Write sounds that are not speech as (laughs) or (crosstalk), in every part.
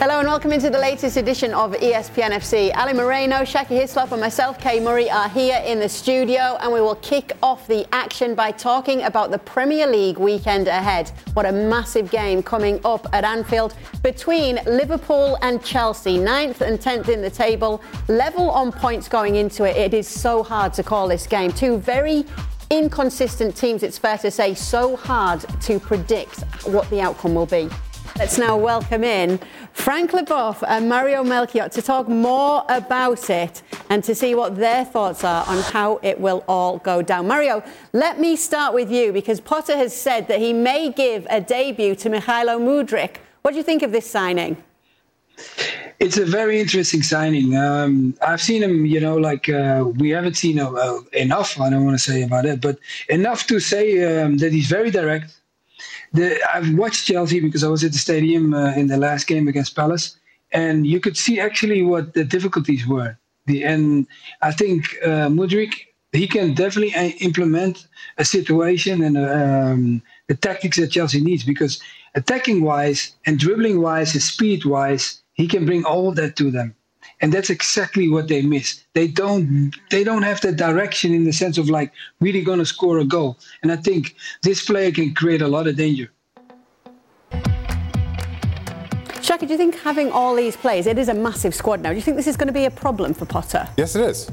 Hello and welcome into the latest edition of ESPN FC. Ali Moreno, Shaka Hislop and myself, Kay Murray, are here in the studio and we will kick off the action by talking about the Premier League weekend ahead. What a massive game coming up at Anfield between Liverpool and Chelsea, ninth and 10th in the table, level on points going into it. It is so hard to call this game. Two very inconsistent teams, it's fair to say, so hard to predict what the outcome will be. Let's now welcome in Frank Leboeuf and Mario Melchiot to talk more about it and to see what their thoughts are on how it will all go down. Mario, let me start with you because Potter has said that he may give a debut to Mykhailo Mudryk. What do you think of this signing? It's a very interesting signing. Um, I've seen him, you know, like uh, we haven't seen uh, enough. I don't want to say about it, but enough to say um, that he's very direct the, I've watched Chelsea because I was at the stadium uh, in the last game against Palace, and you could see actually what the difficulties were. The, and I think uh, Mudryk he can definitely uh, implement a situation and um, the tactics that Chelsea needs because attacking wise and dribbling wise and speed wise, he can bring all that to them and that's exactly what they miss they don't they don't have that direction in the sense of like really going to score a goal and i think this player can create a lot of danger Shaka, do you think having all these players, it is a massive squad now, do you think this is going to be a problem for Potter? Yes, it is.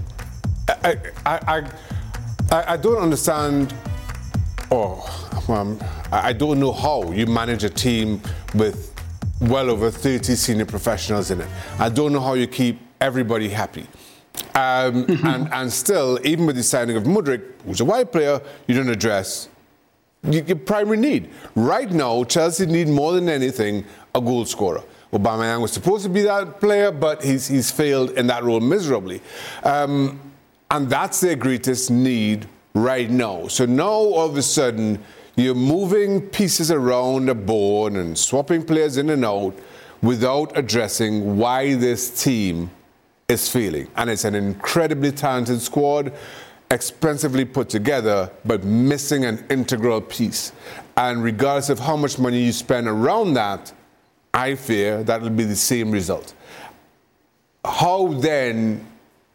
I, I, I, I don't understand, oh, um, I don't know how you manage a team with well over 30 senior professionals in it. I don't know how you keep everybody happy. Um, (laughs) and, and still, even with the signing of Mudryk, who's a white player, you don't address your primary need. Right now, Chelsea need more than anything a goal scorer. Aubameyang was supposed to be that player, but he's, he's failed in that role miserably. Um, and that's their greatest need right now. So now, all of a sudden, you're moving pieces around the board and swapping players in and out without addressing why this team is failing. And it's an incredibly talented squad, expensively put together, but missing an integral piece. And regardless of how much money you spend around that, I fear that will be the same result. How then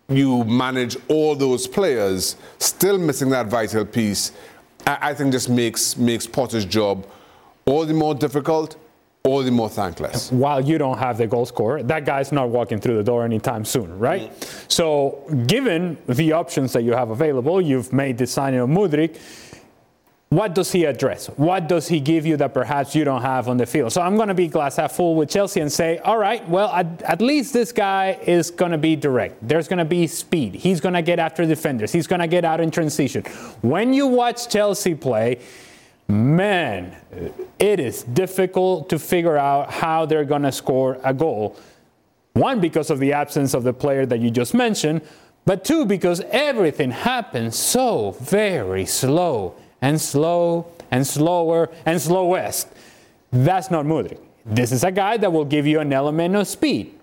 you manage all those players, still missing that vital piece, I think just makes makes Potter's job all the more difficult, all the more thankless. While you don't have the goal scorer, that guy's not walking through the door anytime soon, right? Mm-hmm. So, given the options that you have available, you've made the signing of Mudryk what does he address? What does he give you that perhaps you don't have on the field? So I'm going to be glass half full with Chelsea and say, all right, well, at, at least this guy is going to be direct. There's going to be speed. He's going to get after defenders. He's going to get out in transition. When you watch Chelsea play, man, it is difficult to figure out how they're going to score a goal. One, because of the absence of the player that you just mentioned, but two, because everything happens so very slow and slow and slower and slowest. That's not Mudryk. This is a guy that will give you an element of speed.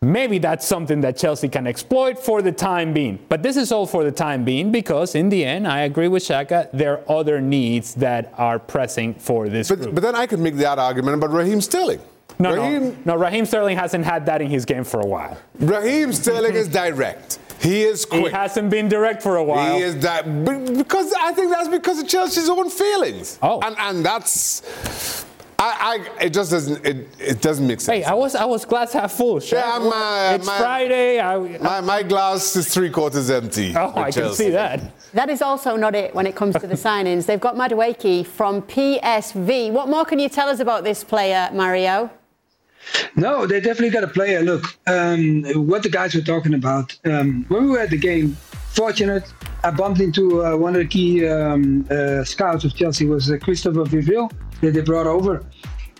Maybe that's something that Chelsea can exploit for the time being. But this is all for the time being because, in the end, I agree with Shaka, there are other needs that are pressing for this but, group. But then I could make that argument about Raheem Sterling. No, Raheem, no, no. Raheem Sterling hasn't had that in his game for a while. Raheem Sterling is direct. He is quick. He hasn't been direct for a while. He is that because I think that's because of Chelsea's own feelings. Oh, and and that's. I, I, it just doesn't it, it doesn't make sense. Hey, I was I was glass half full. Yeah, my, it's my, Friday. I, my, my glass is three quarters empty. Oh, I can see that. That is also not it when it comes to the (laughs) signings. They've got Madueke from PSV. What more can you tell us about this player, Mario? No, they definitely got a player. Look, um, what the guys were talking about um, when we were at the game. Fortunate, I bumped into uh, one of the key um, uh, scouts of Chelsea was uh, Christopher Vivell that they brought over,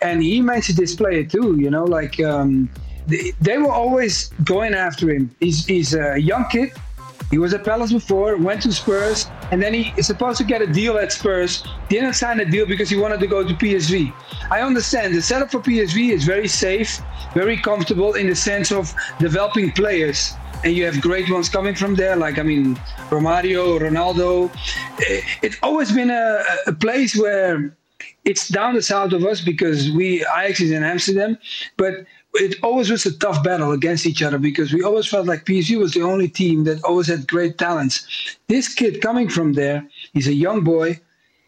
and he mentioned this player too. You know, like um, they, they, were always going after him. He's, he's a young kid. He was at Palace before, went to Spurs, and then he is supposed to get a deal at Spurs. Didn't sign a deal because he wanted to go to PSV. I understand the setup for PSV is very safe, very comfortable in the sense of developing players and you have great ones coming from there. Like I mean, Romario, Ronaldo. Eh, it's always been a, a place where it's down the south of us because we Ajax is in Amsterdam, but it always was a tough battle against each other because we always felt like PSV was the only team that always had great talents. This kid coming from there, he's a young boy.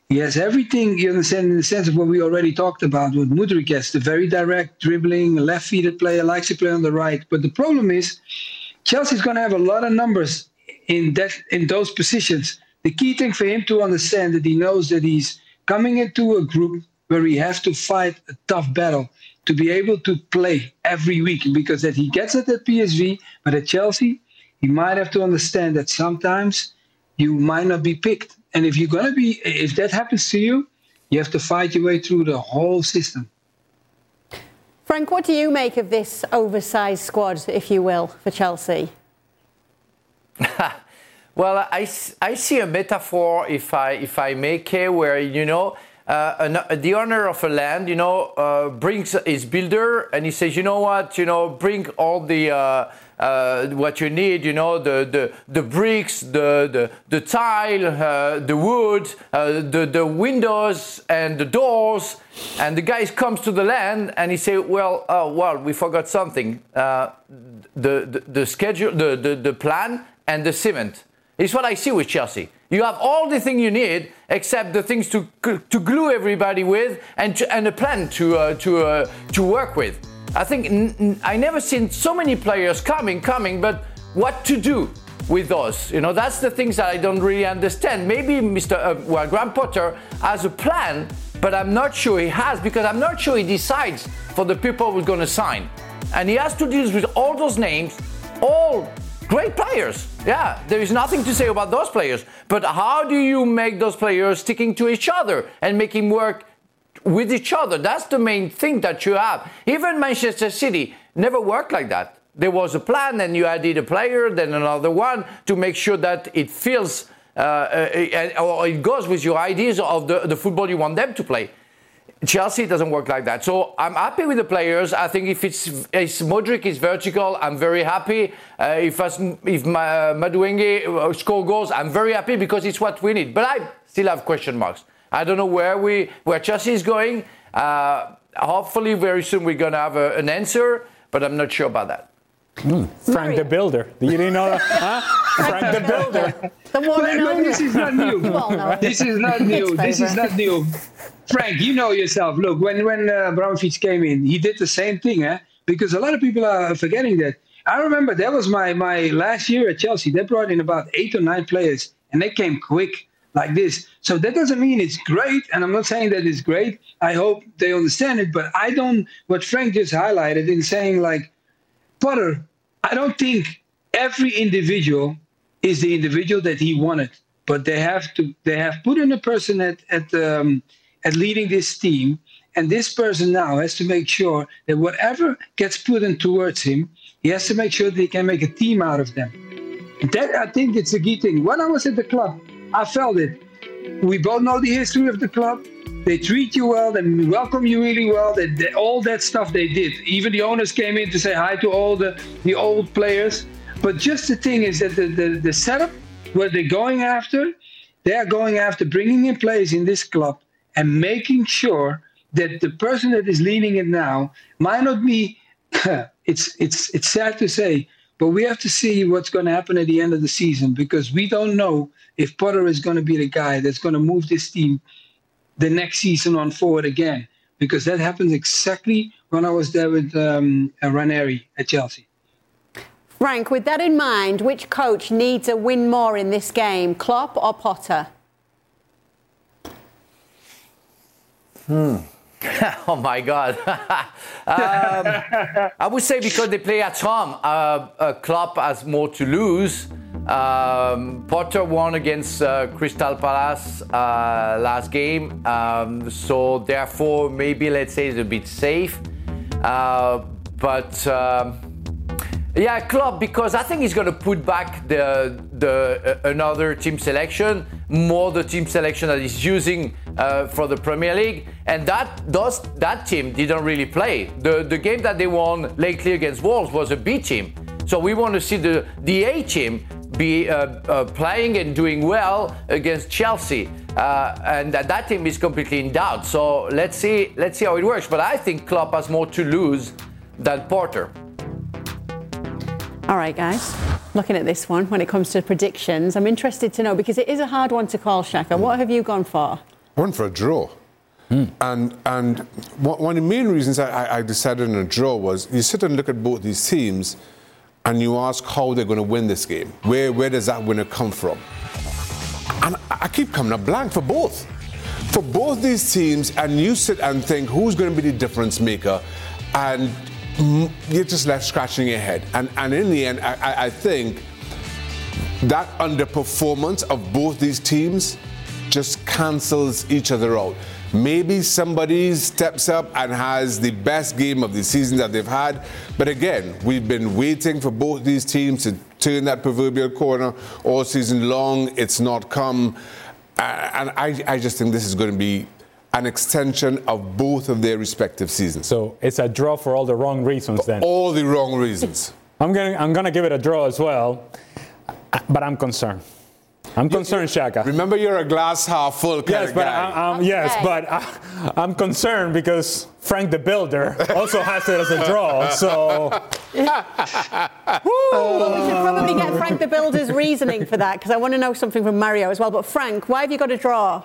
He has everything, you understand, in the sense of what we already talked about with Mudryk has the very direct dribbling, left-footed player, likes to play on the right. But the problem is Chelsea's going to have a lot of numbers in that in those positions. The key thing for him to understand that he knows that he's coming into a group where he has to fight a tough battle to be able to play every week because that he gets it at PSV, but at Chelsea, he might have to understand that sometimes you might not be picked. And if you're gonna be if that happens to you, you have to fight your way through the whole system. Frank, what do you make of this oversized squad, if you will, for Chelsea? (laughs) well, I, I see a metaphor, if I, if I make it, where, you know, uh, an, uh, the owner of a land, you know, uh, brings his builder and he says, you know what, you know, bring all the uh, uh, what you need, you know, the, the, the bricks, the, the, the tile, uh, the wood, the, the windows and the doors. And the guy comes to the land and he say, well, well, we forgot something. The, the, the schedule, the, the, the plan and the cement. It's what I see with Chelsea. You have all the things you need except the things to, to glue everybody with and, to, and a plan to, uh, to, uh, to work with. I think n- n- I never seen so many players coming, coming, but what to do with those? You know, that's the things that I don't really understand. Maybe Mr. Uh, well, Graham Potter has a plan, but I'm not sure he has because I'm not sure he decides for the people we're going to sign, and he has to deal with all those names, all great players. Yeah, there is nothing to say about those players. But how do you make those players sticking to each other and making work with each other. That's the main thing that you have. Even Manchester City never worked like that. There was a plan, and you added a player, then another one to make sure that it feels uh, uh, or it goes with your ideas of the, the football you want them to play. Chelsea doesn't work like that. So I'm happy with the players. I think if it's if Mudryk is vertical, I'm very happy. Uh, if if uh, Madueke uh, score goals, I'm very happy because it's what we need. But I still have question marks. I don't know where we where Chelsea is going. Uh, hopefully, very soon we're gonna have a, an answer, but I'm not sure about that. Mm. Frank the Builder. You didn't know that? (laughs) Huh? Frank the Builder. The one (laughs) no, this is not new. this is not new. This is not new. Frank, you know yourself. Look, when when uh, Abramovich came in, he did the same thing, eh? Because a lot of people are forgetting that. I remember that was my my last year at Chelsea. They brought in about eight or nine players, and they came quick like this. So that doesn't mean it's great, and I'm not saying that it's great. I hope they understand it, but I don't. What Frank just highlighted in saying like Potter, I don't think every individual is the individual that he wanted, but they have to. They have put in a person at at um, at leading this team, and this person now has to make sure that whatever gets put in towards him, he has to make sure that he can make a team out of them. That I think it's a key thing. When I was at the club, I felt it. We both know the history of the club. They treat you well, they welcome you really well. They, they, all that stuff they did. Even the owners came in to say hi to all the, the old players. But just the thing is that the, the, the setup, what they're going after, they are going after bringing in players in this club and making sure that the person that is leading it now might not be. (coughs) it's it's it's sad to say, but we have to see what's going to happen at the end of the season because we don't know if Potter is going to be the guy that's going to move this team the next season on forward again. Because that happens exactly when I was there with um, Ranieri at Chelsea. Frank, with that in mind, which coach needs a win more in this game, Klopp or Potter? Hmm. (laughs) oh my God. (laughs) um, I would say because they play at home, uh, uh, Klopp has more to lose. Um, Potter won against uh, Crystal Palace uh, last game, um, so therefore maybe let's say it's a bit safe. Uh, but um, yeah, Klopp because I think he's going to put back the the uh, another team selection, more the team selection that he's using uh, for the Premier League, and that does that team didn't really play. The the game that they won lately against Wolves was a B team. So we want to see the the A team be uh, uh, playing and doing well against Chelsea, uh, and that, that team is completely in doubt. So let's see, let's see how it works. But I think Klopp has more to lose than Potter. All right, guys. Looking at this one, when it comes to predictions, I'm interested to know because it is a hard one to call, Shaka. What have you gone for? I went for a draw. And and one of the main reasons I, I decided on a draw was you sit and look at both these teams, and you ask how they're going to win this game. Where where does that winner come from? And I keep coming up blank for both. For both these teams, and you sit and think who's going to be the difference maker, and you're just left scratching your head. And and in the end, I- I think that underperformance of both these teams just cancels each other out. Maybe somebody steps up and has the best game of the season that they've had. But again, we've been waiting for both these teams to turn that proverbial corner all season long. It's not come. And I, I just think this is going to be an extension of both of their respective seasons. So it's a draw for all the wrong reasons then. All the wrong reasons. I'm gonna I'm gonna give it a draw as well, but I'm concerned. I'm concerned, Shaka. Remember, you're a glass half full kind Yes, of but guy. I, um, yes, Okay. but I, I'm concerned because Frank the Builder also has it as a draw. So (laughs) Well, we should probably get Frank the Builder's reasoning for that because I want to know something from Mario as well. But Frank, why have you got a draw?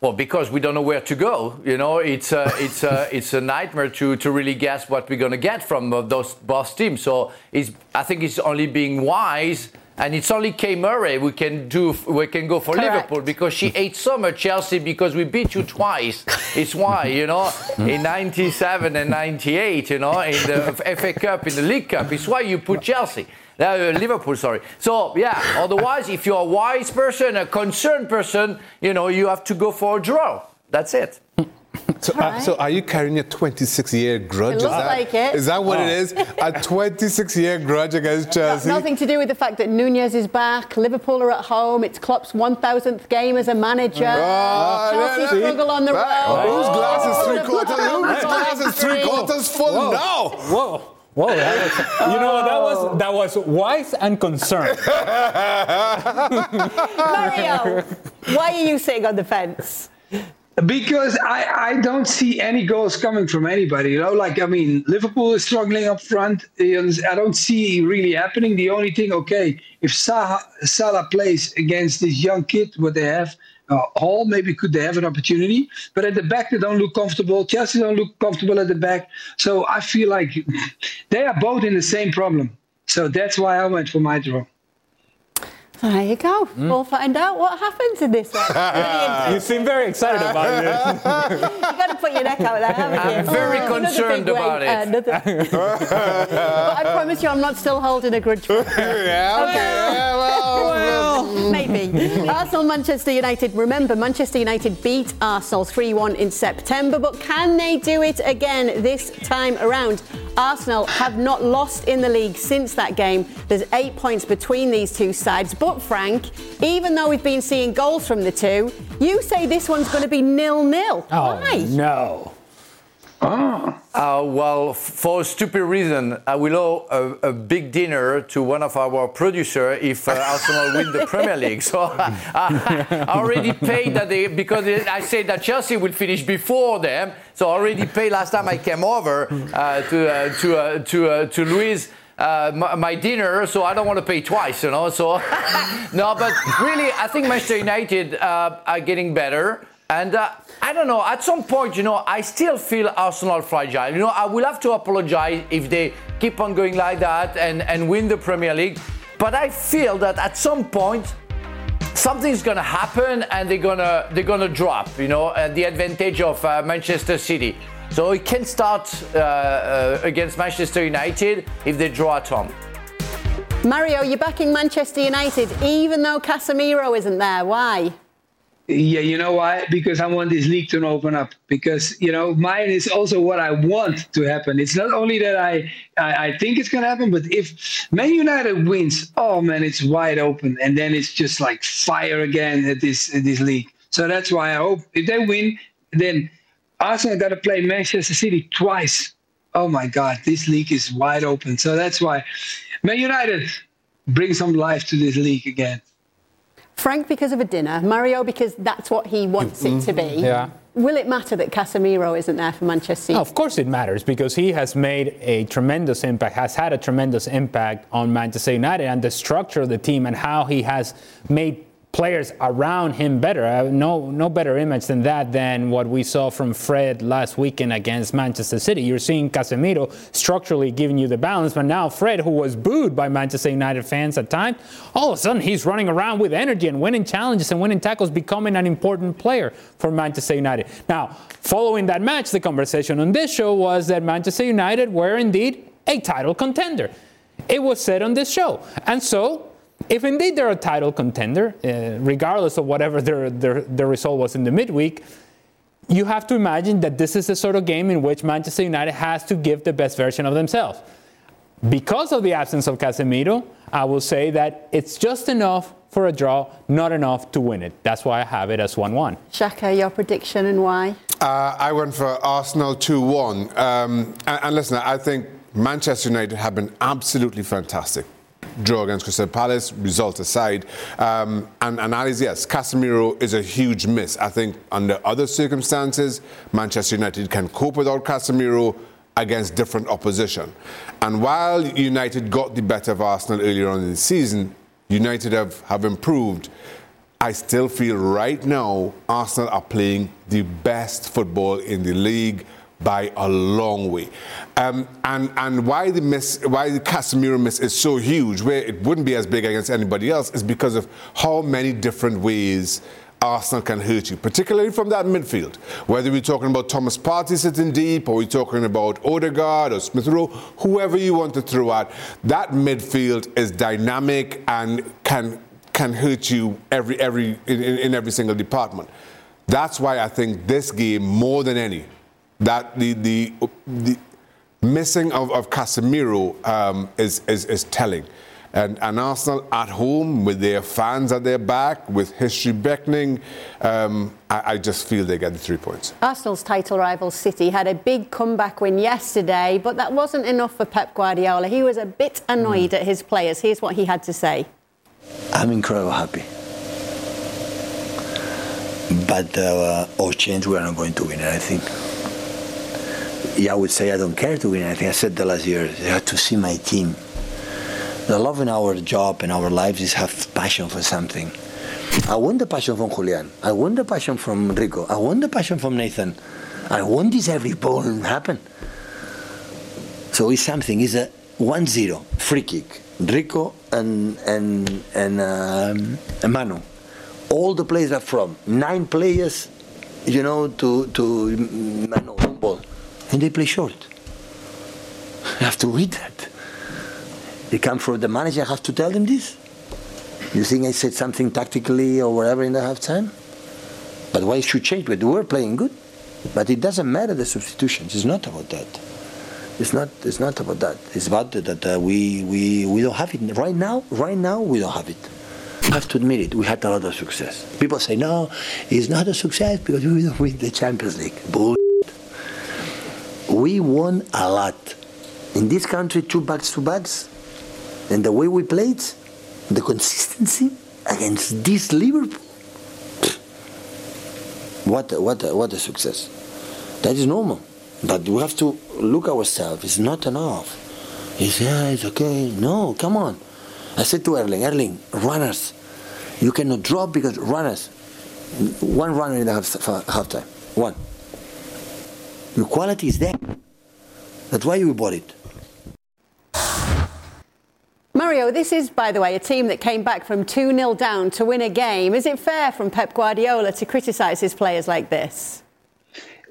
Well, because we don't know where to go. You know, it's a, it's a, (laughs) it's a nightmare to, to really guess what we're going to get from uh, those boss teams. So it's, I think it's only being wise. And it's only Kay Murray we can do. We can go for Correct. Liverpool because she ate so much Chelsea because we beat you twice. It's why you know in '97 and '98, you know in the FA Cup, in the League Cup. It's why you put Chelsea. Uh, Liverpool, sorry. So yeah. Otherwise, if you're a wise person, a concerned person, you know you have to go for a draw. That's it. (laughs) So, uh, so are you carrying a 26 year grudge? It is looks that, like it. Is that what it is? (laughs) A 26 year grudge against Chelsea? Nothing to do with the fact that Nunez is back. Liverpool are at home. It's Klopp's 1,000th game as a manager. Ah, Chelsea see? struggle on the Right. road. Whose glass is three Oh, quarters? Whose the glass is three three. quarters full now? whoa, whoa, was, you know what that was? That was wise and concerned. (laughs) Mario, why are you sitting on the fence? Because I, I don't see any goals coming from anybody. You know, like I mean, Liverpool is struggling up front. I don't see really happening. The only thing, okay, if Salah, Salah plays against this young kid, what they have, uh, Hall, maybe could they have an opportunity? But at the back, they don't look comfortable. Chelsea don't look comfortable at the back. So I feel like (laughs) they are both in the same problem. So that's why I went for my draw. There you go. We'll find out what happens in this one. (laughs) You seem very excited about it. (laughs) You've got to put your neck out there, haven't you? I'm very Oh, concerned about weight, it. another- (laughs) but I promise you, I'm not still holding a grudge. Yeah, okay. yeah, well, Maybe. Arsenal, Manchester United. Remember, Manchester United beat Arsenal 3 1 in September, but can they do it again this time around? Arsenal have not lost in the league since that game. There's eight points between these two sides. But, Frank, even though we've been seeing goals from the two, you say this one's going to be nil nil. Why? Oh, no. Uh, well, for a stupid reason, I will owe a, a big dinner to one of our producer if uh, Arsenal win the Premier League. So (laughs) I, I already paid that they because I said that Chelsea will finish before them. So I already paid last time I came over uh, to uh, to uh, to uh, to Louise. Uh, my, my dinner, so I don't want to pay twice, you know. So (laughs) no, but really, I think Manchester United uh, are getting better. And uh, I don't know, at some point, you know, I still feel Arsenal fragile. You know, I will have to apologize if they keep on going like that and, and win the Premier League. But I feel that at some point, something's gonna happen and they're gonna they're gonna drop. You know, at the advantage of uh, Manchester City. So it can start uh, uh, against Manchester United if they draw at home. Mario, you're backing Manchester United even though Casemiro isn't there. Why? Yeah, you know why? Because I want this league to open up. Because you know, mine is also what I want to happen. It's not only that I I, I think it's gonna happen, but if Man United wins, oh man, it's wide open, and then it's just like fire again at this at this league. So that's why I hope if they win, then Arsenal got to play Manchester City twice. Oh my God, this league is wide open. So that's why Man United bring some life to this league again. Frank because of a dinner, Mario because that's what he wants it to be. Mm-hmm. Yeah. Will it matter that Casemiro isn't there for Manchester City? No, of course it matters because he has made a tremendous impact, has had a tremendous impact on Manchester United and the structure of the team and how he has made players around him better. Uh, no, no better image than that than what we saw from Fred last weekend against Manchester City. You're seeing Casemiro structurally giving you the balance, but now Fred, who was booed by Manchester United fans at times, all of a sudden he's running around with energy and winning challenges and winning tackles, becoming an important player for Manchester United. Now, following that match, the conversation on this show was that Manchester United were indeed a title contender. It was said on this show. And so if indeed they're a title contender, uh, regardless of whatever their, their, their result was in the midweek, you have to imagine that this is the sort of game in which Manchester United has to give the best version of themselves. Because of the absence of Casemiro, I will say that it's just enough for a draw, not enough to win it. That's why I have it as 1 1. Shaka, your prediction and why? Uh, I went for Arsenal 2 1. Um, and, and listen, I think Manchester United have been absolutely fantastic draw against Crystal Palace, result aside. Um, and, and Ali's, yes, Casemiro is a huge miss. I think under other circumstances, Manchester United can cope without Casemiro against different opposition. And while United got the better of Arsenal earlier on in the season, United have, have improved. I still feel right now Arsenal are playing the best football in the league by a long way. Um, and and why the miss, why the Casemiro miss is so huge, where it wouldn't be as big against anybody else, is because of how many different ways Arsenal can hurt you, particularly from that midfield. Whether we're talking about Thomas Partey sitting deep, or we're talking about Odegaard or Smith Rowe, whoever you want to throw at, that midfield is dynamic and can can hurt you every every in, in every single department. That's why I think this game more than any that the the, the missing of, of Casemiro um, is, is, is telling. And, and, Arsenal at home with their fans at their back, with history beckoning, um, I, I, just feel they get the three points. Arsenal's title rival City had a big comeback win yesterday, but that wasn't enough for Pep Guardiola. He was a bit annoyed mm. at his players. Here's what he had to say. I'm incredibly happy. But uh, all change, we are not going to win I think yeah, I would say I don't care to win anything. I said the last year, I have to see my team. The love in our job and our lives is have passion for something. I want the passion from Julian. I want the passion from Rico. I want the passion from Nathan. I want this every ball to happen. So it's something. It's a 1-0 free kick. Rico and and and um, Manu. All the players are from nine players, you know, to to Manu ball and they play short. I have to read that. They come from the manager, I have to tell them this. You think I said something tactically or whatever in the halftime? But why should change? But we're playing good. But it doesn't matter the substitutions. It's not about that. It's not. It's not about that. It's about that uh, we, we we don't have it right now. Right now we don't have it. I have to admit it. We had a lot of success. People say no, it's not a success because we don't win the Champions League. Bull we won a lot. In this country, two backs to backs, and the way we played, the consistency against this Liverpool. What a, what a, what a success. That is normal. But we have to look ourselves. It's not enough. It's, yeah, it's okay. No, come on. I said to Erling, Erling, runners. You cannot drop because runners. One runner in the half, half time. One. The quality is there. That's why we bought it. Mario, this is, by the way, a team that came back from 2 0 down to win a game. Is it fair from Pep Guardiola to criticise his players like this?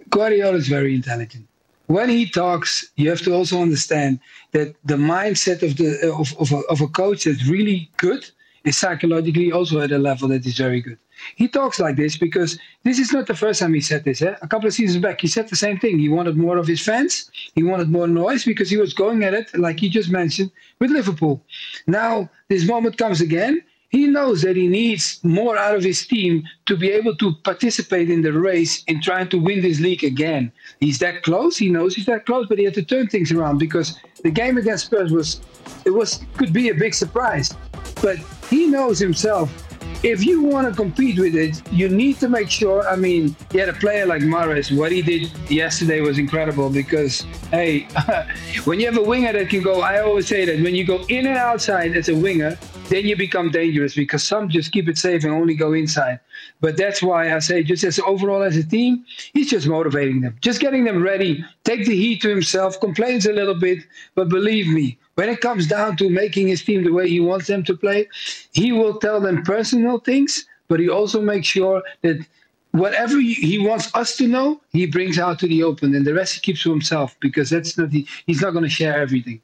Guardiola is very intelligent. when he talks, you have to also understand that the mindset of the of, of, a, of a coach that's really good is psychologically also at a level that is very good. He talks like this because this is not the first time he said this. Eh? A couple of seasons back, he said the same thing. He wanted more of his fans. He wanted more noise because he was going at it, like he just mentioned, with Liverpool. Now, this moment comes again. He knows that he needs more out of his team to be able to participate in the race in trying to win this league again. He's that close. He knows he's that close, but he had to turn things around because the game against Spurs was it was could be a big surprise. But he knows himself if you want to compete with it, you need to make sure. I mean, you had a player like Mahrez. What he did yesterday was incredible because, hey, (laughs) when you have a winger that can go, I always say that when you go in and outside as a winger, then you become dangerous because some just keep it safe and only go inside. But that's why I say, just as overall as a team, he's just motivating them, just getting them ready. Take the heat to himself, complains a little bit, but believe me, when it comes down to making his team the way he wants them to play, he will tell them personal things, but he also makes sure that whatever he wants us to know, he brings out to the open, and the rest he keeps to himself because that's not the, he's not going to share everything.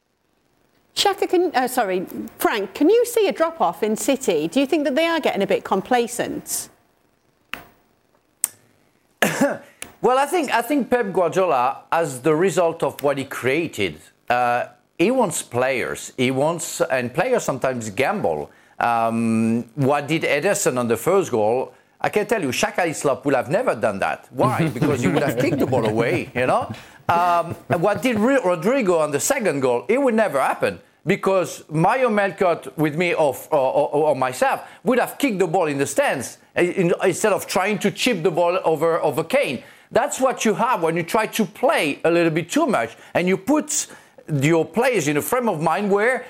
Shaka, can, uh, sorry, Frank, can you see a drop off in City? Do you think that they are getting a bit complacent? (coughs) well, I think I think Pep Guardiola, as the result of what he created, uh, he wants players. He wants, and players sometimes gamble. Um, what did Ederson on the first goal? I can tell you, Shaka Hislop would have never done that. Why? (laughs) because he would have kicked the ball away, you know? Um, what did Rodrigo on the second goal? It would never happen because Mario Melchiot with me or, or, or, or, myself would have kicked the ball in the stands instead of trying to chip the ball over, over Kane. That's what you have when you try to play a little bit too much and you put your players in a frame of mind where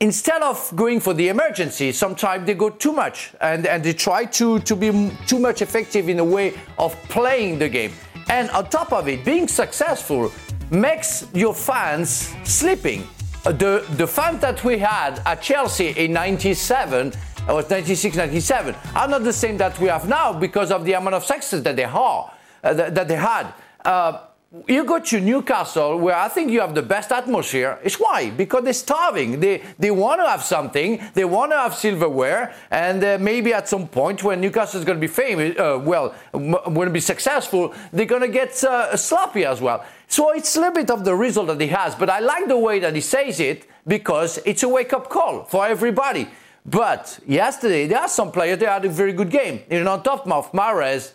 instead of going for the emergency, sometimes they go too much and, and they try to, to be too much effective in a way of playing the game. And on top of it, being successful makes your fans sleeping. The, the fans that we had at Chelsea in 97 or 96, 97 are not the same that we have now because of the amount of success that they, are, uh, that, that, they had. Uh, you go to Newcastle, where I think you have the best atmosphere. It's why? Because they're starving. They they want to have something. They want to have silverware, and uh, maybe at some point when Newcastle is going to be famous, uh, well, going to be successful, they're going to get uh, sloppy as well. So it's a little bit of the result that he has. But I like the way that he says it because it's a wake-up call for everybody. But yesterday there are some players that had a very good game. You know, on top of Mahrez,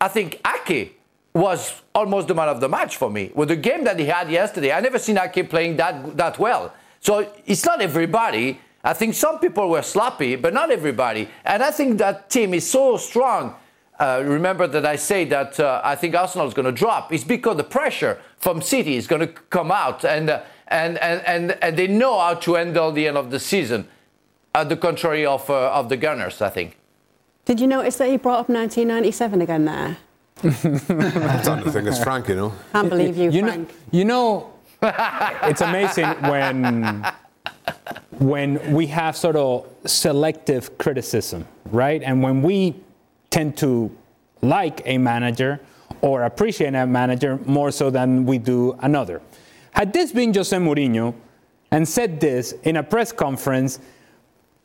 I think Ake was almost the man of the match for me. With the game that he had yesterday, I never seen Ake playing that that well. So it's not everybody. I think some people were sloppy, but not everybody. And I think that team is so strong. Uh, remember that I say that uh, I think Arsenal is going to drop. It's because the pressure from City is going to come out, and, uh, and, and, and, and they know how to handle the end of the season. At the contrary of, uh, of the Gunners, I think. Did you notice that he brought up 1997 again there? That's not the thing. It's Frank, you know. Can't believe you, you Frank. Know, you know, it's amazing when when we have sort of selective criticism, right? And when we tend to like a manager or appreciate a manager more so than we do another. Had this been Jose Mourinho and said this in a press conference,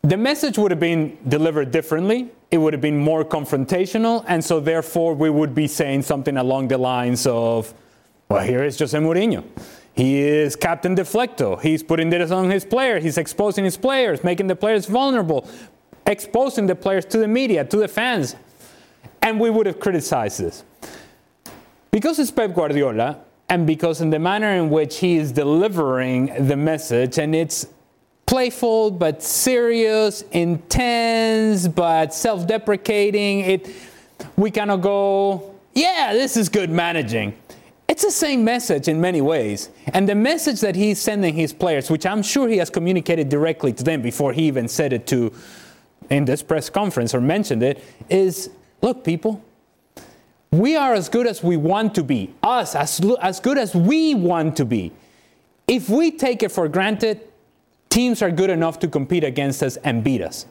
the message would have been delivered differently it would have been more confrontational, and so therefore we would be saying something along the lines of, well, here is Jose Mourinho. He is Captain Deflecto. He's putting this on his players. He's exposing his players, making the players vulnerable, exposing the players to the media, to the fans. And we would have criticized this. Because it's Pep Guardiola, and because in the manner in which he is delivering the message, and it's playful but serious, intense but self-deprecating. It we kind of go, yeah, this is good managing. It's the same message in many ways. And the message that he's sending his players, which I'm sure he has communicated directly to them before he even said it to in this press conference or mentioned it, is look, people, we are as good as we want to be. Us, as, as good as we want to be. If we take it for granted, teams are good enough to compete against us and beat us.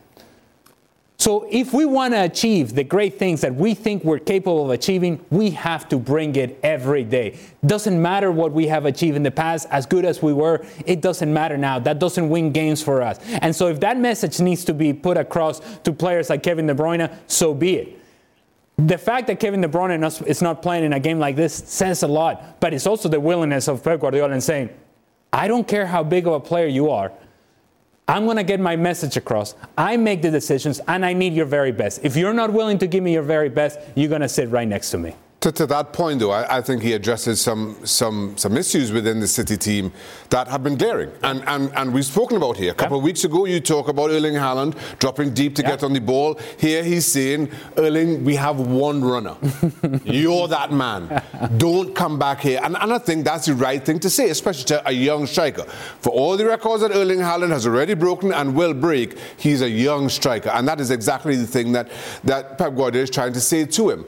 So if we want to achieve the great things that we think we're capable of achieving, we have to bring it every day. Doesn't matter what we have achieved in the past, as good as we were, it doesn't matter now. That doesn't win games for us. And so if that message needs to be put across to players like Kevin De Bruyne, so be it. The fact that Kevin De Bruyne is not playing in a game like this says a lot, but it's also the willingness of Pep Guardiola in saying, I don't care how big of a player you are. I'm going to get my message across. I make the decisions, and I need your very best. If you're not willing to give me your very best, you're going to sit right next to me. To, to, that point, though, I, I, think he addresses some, some, some issues within the City team that have been glaring. And, and, and we've spoken about here. A couple yeah. of weeks ago, you talk about Erling Haaland dropping deep to yeah. get on the ball. Here he's saying, Erling, we have one runner. (laughs) You're that man. Don't come back here. And, and I think that's the right thing to say, especially to a young striker. For all the records that Erling Haaland has already broken and will break, he's a young striker. And that is exactly the thing that, that Pep Guardiola is trying to say to him.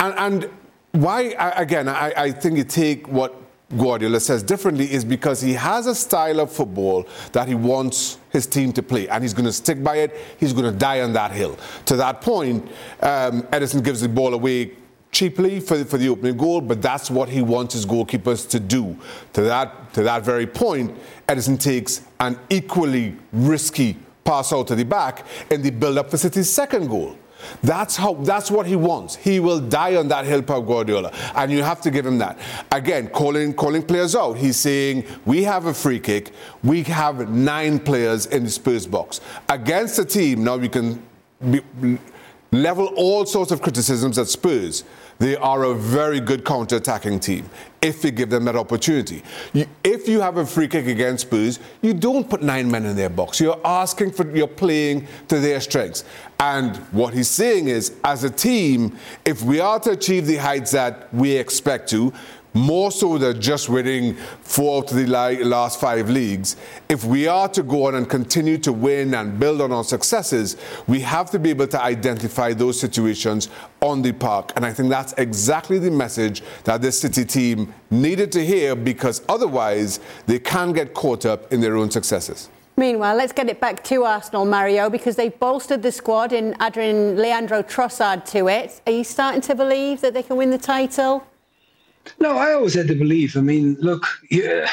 And, and why, again, I, I think you take what Guardiola says differently is because he has a style of football that he wants his team to play, and he's going to stick by it. He's going to die on that hill. To that point, um, Ederson gives the ball away cheaply for, for the opening goal, but that's what he wants his goalkeepers to do. To that, to that very point, Ederson takes an equally risky pass out to the back in the build-up for City's second goal. That's how. That's what he wants. He will die on that hill, Pep Guardiola, and you have to give him that. Again, calling calling players out. He's saying we have a free kick. We have nine players in the Spurs box against a team. Now we can be, level all sorts of criticisms at Spurs. They are a very good counter-attacking team if you give them that opportunity. You, if you have a free kick against Spurs, you don't put nine men in their box. You're asking for, you're playing to their strengths. And what he's saying is, as a team, if we are to achieve the heights that we expect to, more so than just winning four to the last five leagues. If we are to go on and continue to win and build on our successes, we have to be able to identify those situations on the park. And I think that's exactly the message that this City team needed to hear because otherwise they can get caught up in their own successes. Meanwhile, let's get it back to Arsenal, Mario, because they've bolstered the squad in adding Leandro Trossard to it. Are you starting to believe that they can win the title? No, I always had the belief. I mean, look, you,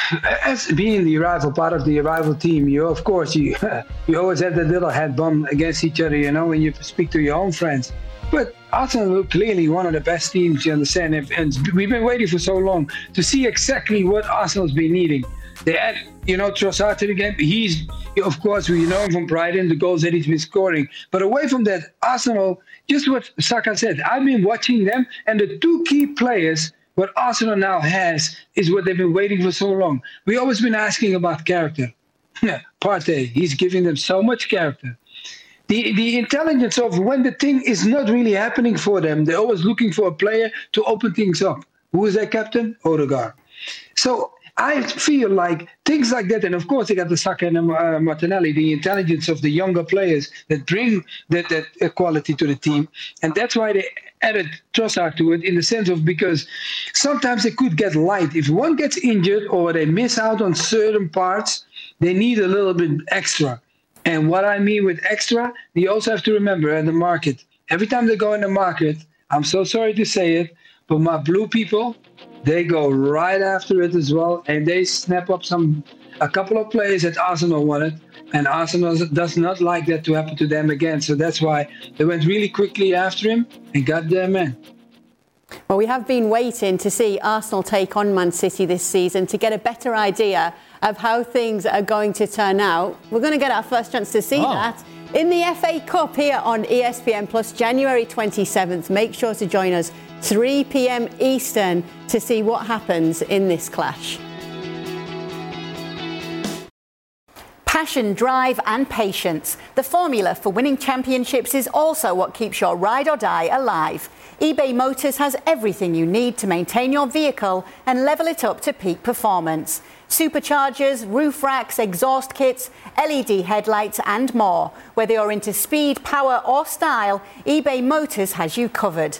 as being the rival part of the rival team, you of course you (laughs) you always have that little head bump against each other, you know, when you speak to your own friends. But Arsenal clearly one of the best teams, you understand, and we've been waiting for so long to see exactly what Arsenal's been needing. They add, you know, Trossard to the game. He's, of course, we know him from Brighton, the goals that he's been scoring. But away from that, Arsenal, just what Shaka said, I've been watching them, and the two key players what Arsenal now has is what they've been waiting for so long. We've always been asking about character. (laughs) Partey, he's giving them so much character. The, the intelligence of when the thing is not really happening for them, they're always looking for a player to open things up. Who is their captain? Odegaard. So I feel like things like that, and of course they got the Saka and uh, Martinelli, the intelligence of the younger players that bring that, that quality to the team, and that's why they added Trossard to it in the sense of because sometimes they could get light. If one gets injured or they miss out on certain parts, they need a little bit extra. And what I mean with extra, you also have to remember in the market, every time they go in the market, I'm so sorry to say it, but my blue people, they go right after it as well, and they snap up some a couple of players that Arsenal wanted, and Arsenal does not like that to happen to them again. So that's why they went really quickly after him and got their man. Well, we have been waiting to see Arsenal take on Man City this season to get a better idea of how things are going to turn out. We're going to get our first chance to see oh. that in the FA Cup here on ESPN Plus, January 27th. Make sure to join us 3 p.m. Eastern to see what happens in this clash. Passion, drive, and patience. The formula for winning championships is also what keeps your ride or die alive. eBay Motors has everything you need to maintain your vehicle and level it up to peak performance. Superchargers, roof racks, exhaust kits, LED headlights, and more. Whether you're into speed, power, or style, eBay Motors has you covered.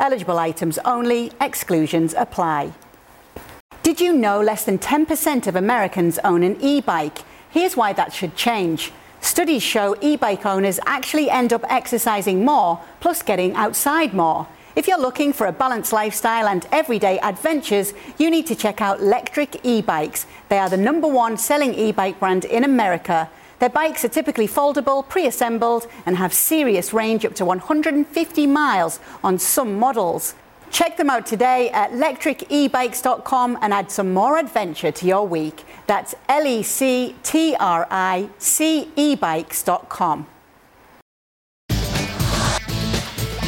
Eligible items only, exclusions apply. Did you know less than 10% of Americans own an e bike? Here's why that should change. Studies show e bike owners actually end up exercising more, plus getting outside more. If you're looking for a balanced lifestyle and everyday adventures, you need to check out Lectric e-bikes. They are the number one selling e-bike brand in America. Their bikes are typically foldable, pre-assembled, and have serious range up to 150 miles on some models. Check them out today at lectricebikes.com and add some more adventure to your week. That's L E C T R I C E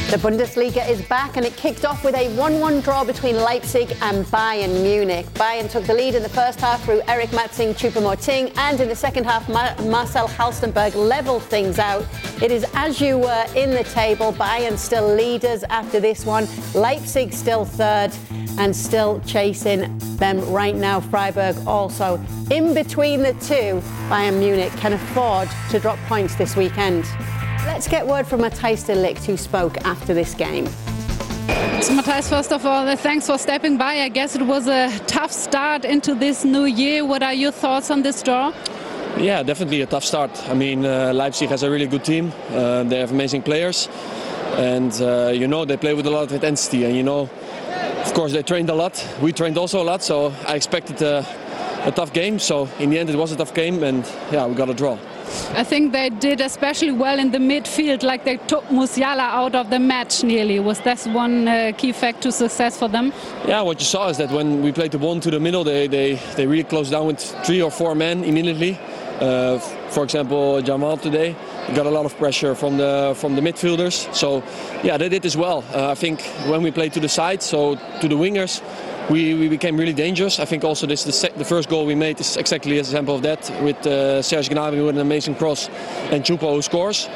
The Bundesliga is back and it kicked off with a 1-1 draw between Leipzig and Bayern Munich. Bayern took the lead in the first half through Eric Maxim, Choupo-Moting and in the second half Marcel Halstenberg levelled things out. It is as you were in the table, Bayern still leaders after this one, Leipzig still third and still chasing them right now. Freiburg also in between the two. Bayern Munich can afford to drop points this weekend. Let's get word from Matthijs de Ligt, who spoke after this game. So, Matthijs, first of all, thanks for stepping by. I guess it was a tough start into this new year. What are your thoughts on this draw? Yeah, definitely a tough start. I mean, uh, Leipzig has a really good team. Uh, they have amazing players, and uh, you know they play with a lot of intensity. And you know, of course, they trained a lot. We trained also a lot, so I expected a, a tough game. So in the end, it was a tough game, and yeah, we got a draw. I think they did especially well in the midfield, like they took Musiala out of the match nearly. Was that one uh, key fact to success for them? Yeah, what you saw is that when we played the one to the middle, they, they, they really closed down with three or four men immediately. Uh, for example, Jamal today got a lot of pressure from the from the midfielders. So yeah, they did as well. Uh, I think when we played to the side, so to the wingers, we, we became really dangerous. I think also this the, the first goal we made is exactly an example of that with uh, Serge Gnabry with an amazing cross and Choupo who scores.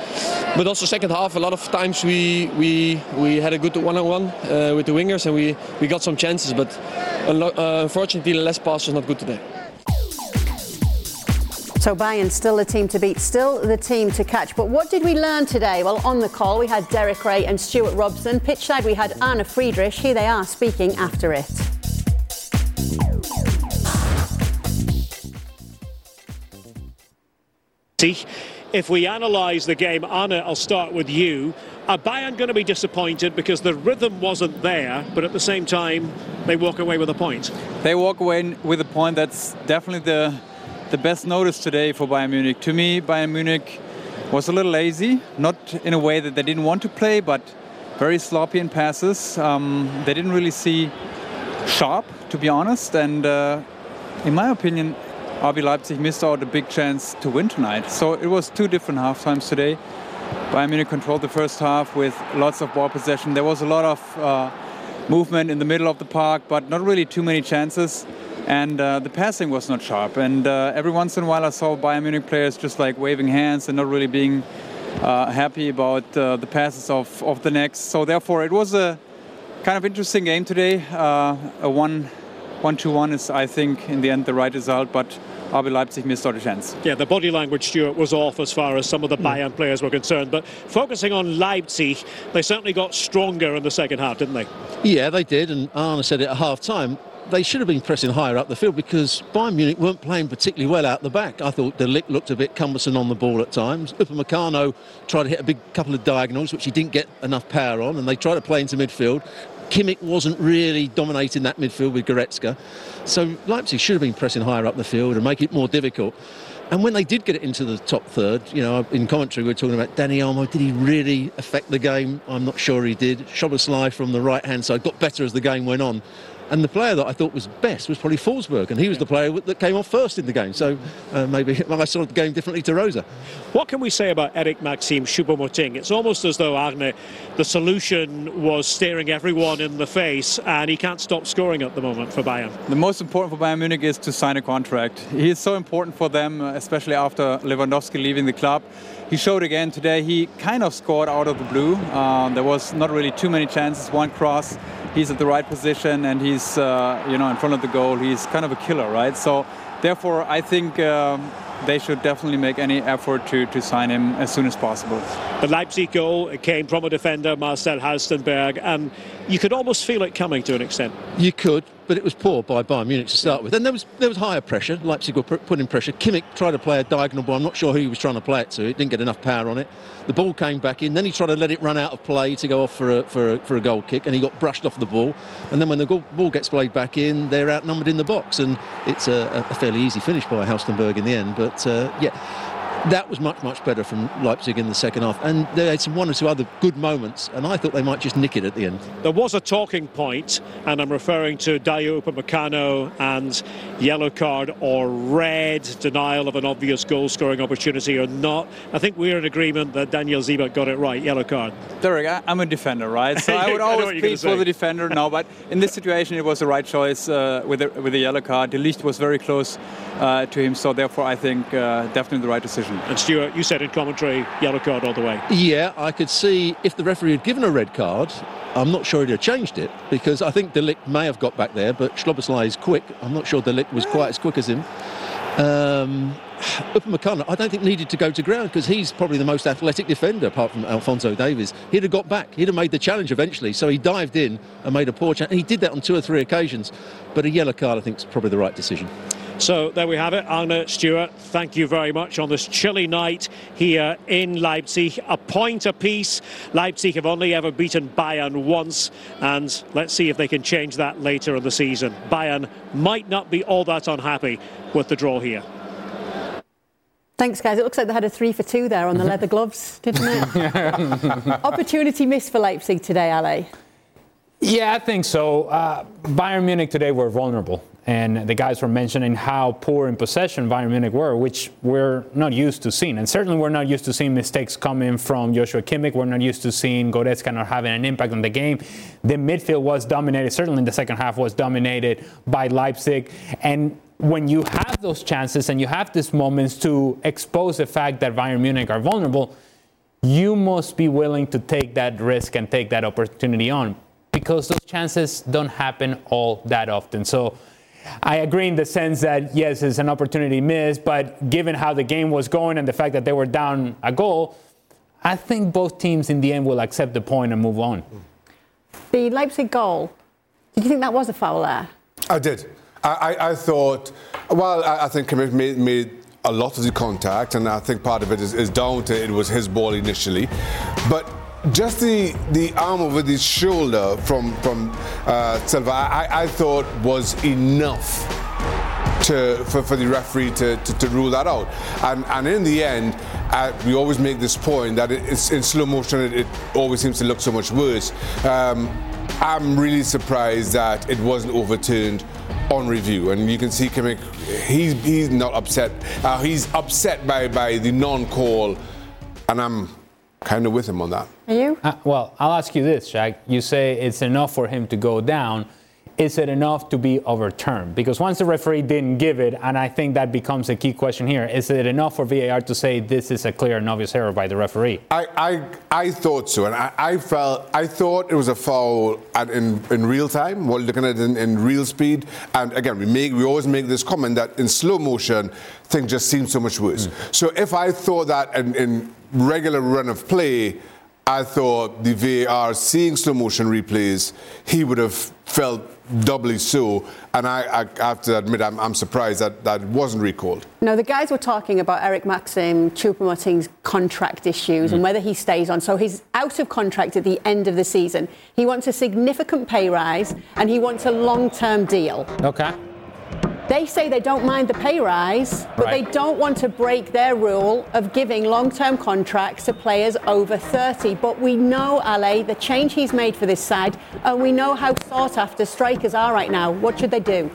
But also second half, a lot of times we we we had a good one-on-one uh, with the wingers and we we got some chances, but uh, unfortunately the last pass was not good today. So Bayern still the team to beat, still the team to catch. But what did we learn today? Well, on the call we had Derek Ray and Stuart Robson. Pitchside we had Arne Friedrich. Here they are speaking after it. If we analyse the game, Arne, I'll start with you. Are Bayern going to be disappointed because the rhythm wasn't there, but at the same time, they walk away with a point? They walk away with a point. That's definitely the the best notice today for Bayern Munich. To me, Bayern Munich was a little lazy, not in a way that they didn't want to play, but very sloppy in passes. Um, they didn't really see sharp, to be honest, and uh, in my opinion, RB Leipzig missed out a big chance to win tonight. So it was two different half times today. Bayern Munich controlled the first half with lots of ball possession. There was a lot of uh, movement in the middle of the park, but not really too many chances. And uh, the passing was not sharp. And uh, every once in a while, I saw Bayern Munich players just like waving hands and not really being uh, happy about uh, the passes of, of the next. So therefore, it was a kind of interesting game today. Uh, a one, one to one is, I think, in the end, the right result. But RB Leipzig missed out a chance. Yeah, the body language, Stuart, was off as far as some of the mm. Bayern players were concerned. But focusing on Leipzig, they certainly got stronger in the second half, didn't they? Yeah, they did. And Arne said it at half time. They should have been pressing higher up the field because Bayern Munich weren't playing particularly well out the back. I thought De Ligt looked a bit cumbersome on the ball at times. Upamecano tried to hit a big couple of diagonals, which he didn't get enough power on, and they tried to play into midfield. Kimmich wasn't really dominating that midfield with Goretzka. So Leipzig should have been pressing higher up the field and make it more difficult. And when they did get it into the top third, you know, in commentary we were talking about Dani Olmo. Did he really affect the game? I'm not sure he did. Szoboszlai from the right hand side got better as the game went on. And the player that I thought was best was probably Forsberg, and he was the player that came off first in the game. So uh, maybe (laughs) I saw the game differently to Rosa. What can we say about Eric Maxim Choupo-Moting? It's almost as though Arne, the solution was staring everyone in the face, and he can't stop scoring at the moment for Bayern. The most important for Bayern Munich is to sign a contract. He is so important for them, especially after Lewandowski leaving the club. He showed again today. He kind of scored out of the blue. Um, there was not really too many chances. One cross. He's at the right position, and he's uh, you know in front of the goal. He's kind of a killer, right? So therefore, I think. Um, they should definitely make any effort to, to sign him as soon as possible. The Leipzig goal came from a defender, Marcel Halstenberg, and you could almost feel it coming to an extent. You could, but it was poor by Bayern Munich to start with. And there was there was higher pressure. Leipzig were putting pressure. Kimmich tried to play a diagonal ball. I'm not sure who he was trying to play it to. It didn't get enough power on it. The ball came back in. Then he tried to let it run out of play to go off for a, for a, for a goal kick, and he got brushed off the ball. And then when the goal, ball gets played back in, they're outnumbered in the box, and it's a, a fairly easy finish by Halstenberg in the end. But uh, yeah that was much, much better from Leipzig in the second half. And they had some one or two other good moments, and I thought they might just nick it at the end. There was a talking point, and I'm referring to Dayot Upamecano and yellow card or red, denial of an obvious goal scoring opportunity or not. I think we're in agreement that Daniel Siebert got it right, yellow card. Derek, I'm a defender, right? So (laughs) I would always plead for the defender now, but in this situation it was the right choice uh, with, the, with the yellow card. De Ligt was very close uh, to him, so therefore I think uh, definitely the right decision. And Stuart, you said in commentary, yellow card all the way. Yeah, I could see if the referee had given a red card, I'm not sure he'd have changed it because I think De Ligt may have got back there, but Szoboszlai is quick. I'm not sure De Ligt was quite as quick as him. Um, I don't think needed to go to ground because he's probably the most athletic defender apart from Alphonso Davies. He'd have got back. He'd have made the challenge eventually. So he dived in and made a poor challenge. He did that on two or three occasions. But a yellow card, I think, is probably the right decision. So there we have it. Anna Stewart, thank you very much on this chilly night here in Leipzig. A point apiece. Leipzig have only ever beaten Bayern once, and let's see if they can change that later in the season. Bayern might not be all that unhappy with the draw here. Thanks, guys. It looks like they had a three for two there on the leather gloves, didn't it? (laughs) Opportunity missed for Leipzig today, Ale. Yeah, I think so. Uh, Bayern Munich today were vulnerable and the guys were mentioning how poor in possession Bayern Munich were, which we're not used to seeing. And certainly we're not used to seeing mistakes coming from Joshua Kimmich. We're not used to seeing Goretzka not having an impact on the game. The midfield was dominated, certainly in the second half, was dominated by Leipzig. And when you have those chances and you have these moments to expose the fact that Bayern Munich are vulnerable, you must be willing to take that risk and take that opportunity on because those chances don't happen all that often. So I agree in the sense that, yes, it's an opportunity missed, but given how the game was going and the fact that they were down a goal, I think both teams in the end will accept the point and move on. The Leipzig goal, did you think that was a foul there? I did. I, I, I thought, well, I, I think Kimmich made, made a lot of the contact, and I think part of it is, is down to it was his ball initially. But just the the arm over the shoulder from from uh, Silva, I, I thought was enough to for, for the referee to, to, to, rule that out. And and in the end, uh, we always make this point that it, it's in slow motion. It, it, always seems to look so much worse. Um, I'm really surprised that it wasn't overturned on review, and you can see Kimmich. He's he's not upset. Uh, he's upset by by the non-call, and I'm kind of with him on that. Are you? Uh, well, I'll ask you this, Jack. You say it's enough for him to go down. Is it enough to be overturned? Because once the referee didn't give it, and I think that becomes a key question here, is it enough for VAR to say this is a clear and obvious error by the referee? I, I, I thought so, and I, I, felt I thought it was a foul at, in, in real time, while looking at it in, in real speed. And again, we make we always make this comment that in slow motion, things just seem so much worse. Mm. So if I thought that in, in regular run of play, I thought the VAR seeing slow motion replays, he would have felt doubly so. And I, I have to admit, I'm, I'm, surprised that that wasn't recalled. No, the guys were talking about Eric Maxim Choupo-Moting's contract issues mm. and whether he stays on. So he's out of contract at the end of the season. He wants a significant pay rise and he wants a long-term deal. Okay. They say they don't mind the pay rise, but Right. they don't want to break their rule of giving long term contracts to players over 30. But we know, Ale, the change he's made for this side, and we know how sought after strikers are right now. What should they do?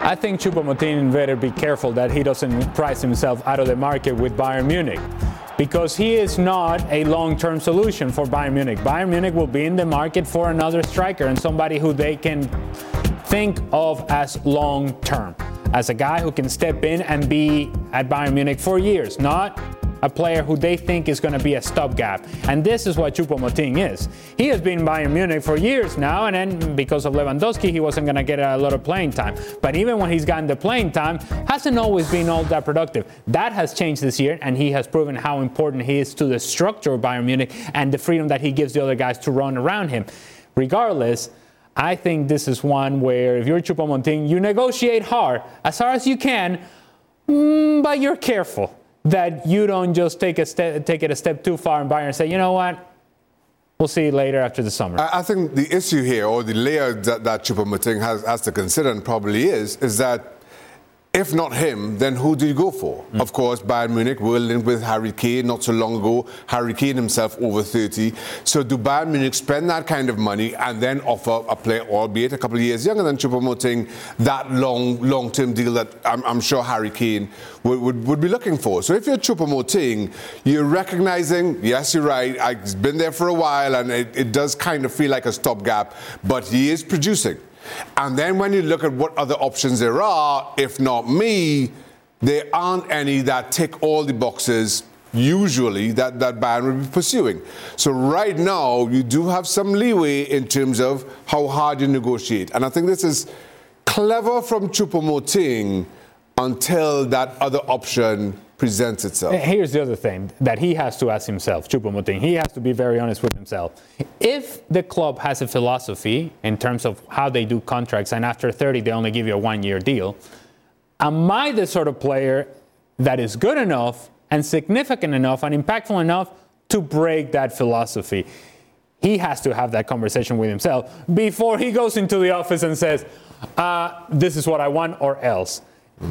I think Choupo-Moting better be careful that he doesn't price himself out of the market with Bayern Munich. Because he is not a long-term solution for Bayern Munich. Bayern Munich will be in the market for another striker and somebody who they can think of as long-term. As a guy who can step in and be at Bayern Munich for years, not a player who they think is going to be a stopgap. And this is what Choupo-Moting is. He has been Bayern Munich for years now, and then because of Lewandowski, he wasn't going to get a lot of playing time. But even when he's gotten the playing time, hasn't always been all that productive. That has changed this year, and he has proven how important he is to the structure of Bayern Munich and the freedom that he gives the other guys to run around him. Regardless, I think this is one where if you're Choupo-Moting, you negotiate hard, as hard as you can, mm, but you're careful that you don't just take a take it a step too far and Bayern and say, you know what, we'll see later after the summer. I think the issue here, or the layer that, that Choupo-Moting has, has to consider, and probably is, is that if not him, then who do you go for? Hmm. Of course, Bayern Munich were linked with Harry Kane not so long ago. Harry Kane himself over 30. So do Bayern Munich spend that kind of money and then offer a player, albeit a couple of years younger than Choupo-Moting, that long, long-term deal that I'm, I'm sure Harry Kane would, would, would be looking for? So if you're Choupo-Moting, you're recognizing, yes, you're right, I've been there for a while and it, it does kind of feel like a stopgap, but he is producing. And then when you look at what other options there are, if not me, there aren't any that tick all the boxes usually that, that Bayern will be pursuing. So right now, you do have some leeway in terms of how hard you negotiate. And I think this is clever from Choupo-Moting until that other option presents itself. Here's the other thing that he has to ask himself, Choupo-Moting. He has to be very honest with himself. If the club has a philosophy in terms of how they do contracts, and after 30 they only give you a one-year deal, am I the sort of player that is good enough and significant enough and impactful enough to break that philosophy? He has to have that conversation with himself before he goes into the office and says, uh, "This is what I want," or else.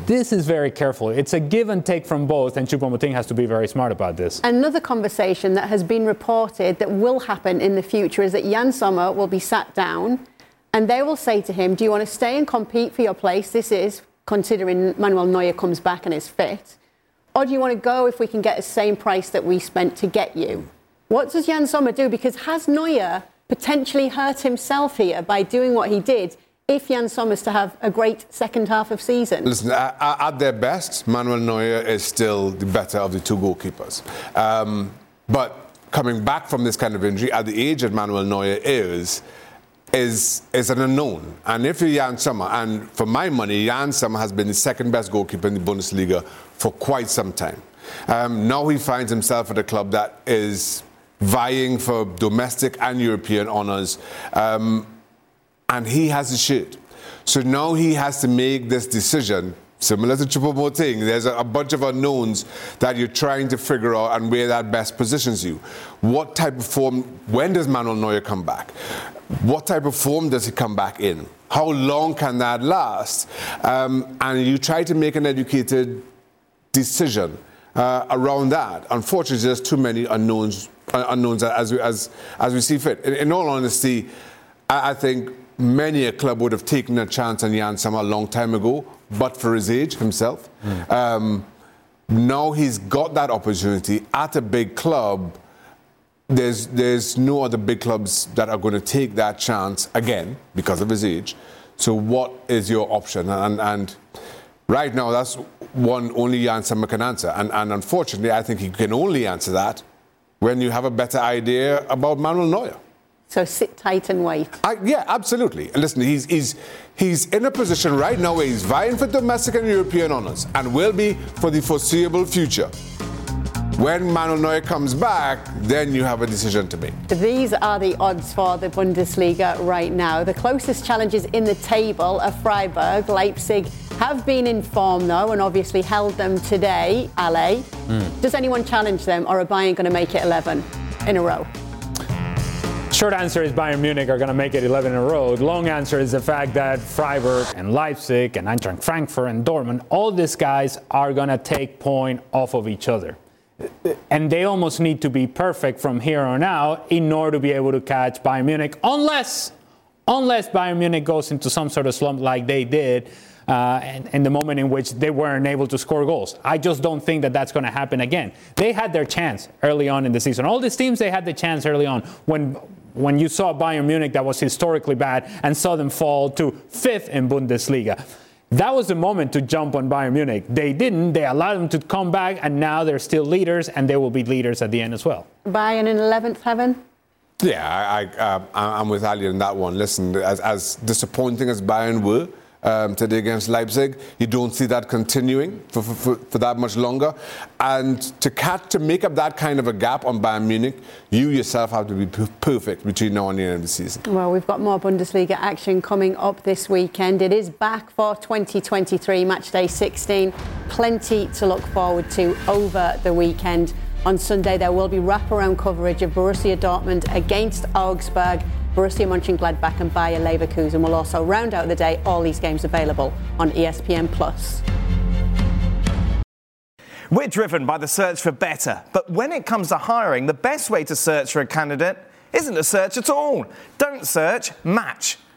This is very careful. It's a give and take from both, and Choupo-Moting has to be very smart about this. Another conversation that has been reported that will happen in the future is that Jan Sommer will be sat down and they will say to him, Do you want to stay and compete for your place? This is considering Manuel Neuer comes back and is fit. Or do you want to go if we can get the same price that we spent to get you? What does Jan Sommer do? Because has Neuer potentially hurt himself here by doing what he did if Jan Sommer's to have a great second half of season? Listen, at their best, Manuel Neuer is still the better of the two goalkeepers. Um, but coming back from this kind of injury, at the age that Manuel Neuer is, is, is an unknown. And if you're Jan Sommer, and for my money, Jan Sommer has been the second best goalkeeper in the Bundesliga for quite some time. Um, now he finds himself at a club that is vying for domestic and European honours. Um, and he has a shirt. So now he has to make this decision, similar to Choupo-Moting. There's a, bunch of unknowns that you're trying to figure out and where that best positions you. What type of form, when does Manuel Neuer come back? What type of form does he come back in? How long can that last? Um, and you try to make an educated decision uh, around that. Unfortunately, there's too many unknowns, uh, unknowns as, we, as, as we see fit. In, in all honesty, I think many a club would have taken a chance on Sommer a long time ago, but for his age himself. Um, now he's got that opportunity at a big club. There's, there's no other big clubs that are going to take that chance again because of his age. So, what is your option? And, and right now, that's one only Sommer can answer. And, and unfortunately, I think he can only answer that when you have a better idea about Manuel Neuer. So sit tight and wait. I, yeah, absolutely. And listen, he's, he's, he's in a position right now where he's vying for domestic and European honours and will be for the foreseeable future. When Manuel Neuer comes back, then you have a decision to make. These are the odds for the Bundesliga right now. The closest challenges in the table are Freiburg, Leipzig have been in form though and obviously held them today. Ale, hmm. does anyone challenge them or are Bayern going to make it 11 in a row? Short answer is Bayern Munich are going to make it 11 in a row. Long answer is the fact that Freiburg and Leipzig and Eintracht Frankfurt and Dortmund, all these guys are going to take point off of each other. And they almost need to be perfect from here on out in order to be able to catch Bayern Munich, unless, unless Bayern Munich goes into some sort of slump like they did uh, the moment in which they weren't able to score goals. I just don't think that that's going to happen again. They had their chance early on in the season. All these teams, they had the chance early on when when you saw Bayern Munich that was historically bad and saw them fall to fifth in Bundesliga. That was the moment to jump on Bayern Munich. They didn't. They allowed them to come back, and now they're still leaders, and they will be leaders at the end as well. Bayern in 11th heaven? Yeah, I, I, uh, I'm with Ali on that one. Listen, as, as disappointing as Bayern were, um, today against Leipzig. You don't see that continuing for, for, for, that much longer. And to cat to make up that kind of a gap on Bayern Munich, you yourself have to be perfect between now and the end of the season. Well, we've got more Bundesliga action coming up this weekend. It is back for 2023 match day 16. Plenty to look forward to over the weekend. On Sunday, there will be wraparound coverage of Borussia Dortmund against Augsburg. Borussia Mönchengladbach and Bayer Leverkusen will also round out the day. All these games available on ESPN Plus. We're driven by the search for better, but when it comes to hiring, the best way to search for a candidate isn't to search at all. Don't search, match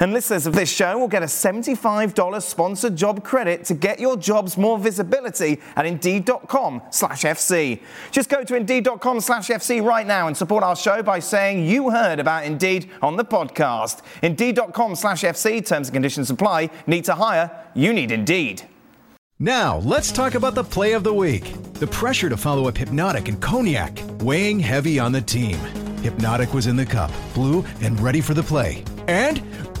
And listeners of this show will get a $75 sponsored job credit to get your jobs more visibility at Indeed.com slash FC. Just go to Indeed.com slash FC right now and support our show by saying you heard about Indeed on the podcast. Indeed.com slash FC, terms and conditions apply. Need to hire? You need Indeed. Now, let's talk about the play of the week. The pressure to follow up Hpnotiq and Cognac, weighing heavy on the team. Hpnotiq was in the cup, blue, and ready for the play. And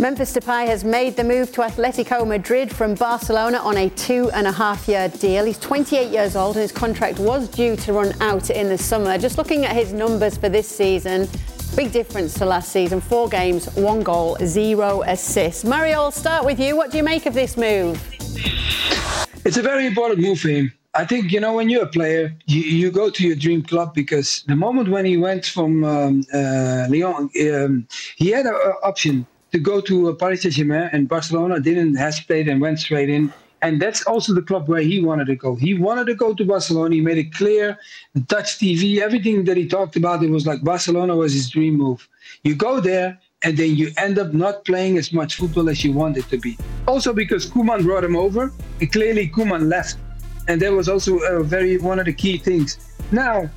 Memphis Depay has made the move to Atletico Madrid from Barcelona on a two and a half year deal. He's 28 years old and his contract was due to run out in the summer. Just looking at his numbers for this season, big difference to last season. Four games, one goal, zero assists. Mario, I'll start with you. What do you make of this move? It's a very important move for him. I think you know when you're a player, you, you go to your dream club because the moment when he went from um, uh, Lyon, um, he had an option to go to uh, Paris Saint Germain, and Barcelona didn't hesitate and went straight in. And that's also the club where he wanted to go. He wanted to go to Barcelona. He made it clear. Dutch TV, everything that he talked about, it was like Barcelona was his dream move. You go there, and then you end up not playing as much football as you wanted to be. Also because Koeman brought him over, and clearly Koeman left. And that was also a very one of the key things. Now,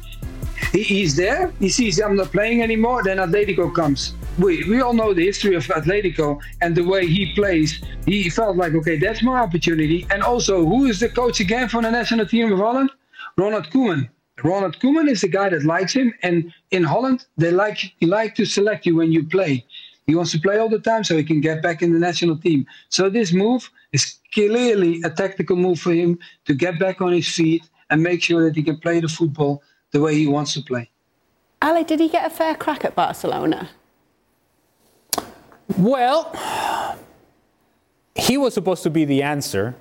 he, he's there. He sees I'm not playing anymore. Then Atletico comes we, we all know the history of Atletico and the way he plays. He felt like, okay, that's my opportunity. And also, who is the coach again for the national team of Holland? Ronald Koeman. Ronald Koeman is the guy that likes him. And in Holland, they like like to select you when you play. He wants to play all the time so he can get back in the national team. So this move is clearly a tactical move for him to get back on his feet and make sure that he can play the football the way he wants to play. Ali, did he get a fair crack at Barcelona? Well, he was supposed to be the answer,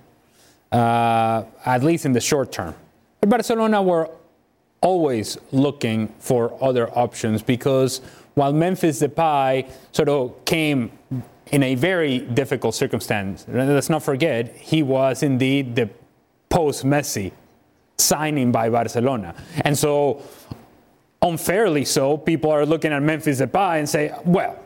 uh, at least in the short term. But Barcelona were always looking for other options because while Memphis Depay sort of came in a very difficult circumstance, let's not forget, he was indeed the post Messi signing by Barcelona. And so, unfairly so, people are looking at Memphis Depay and say, well,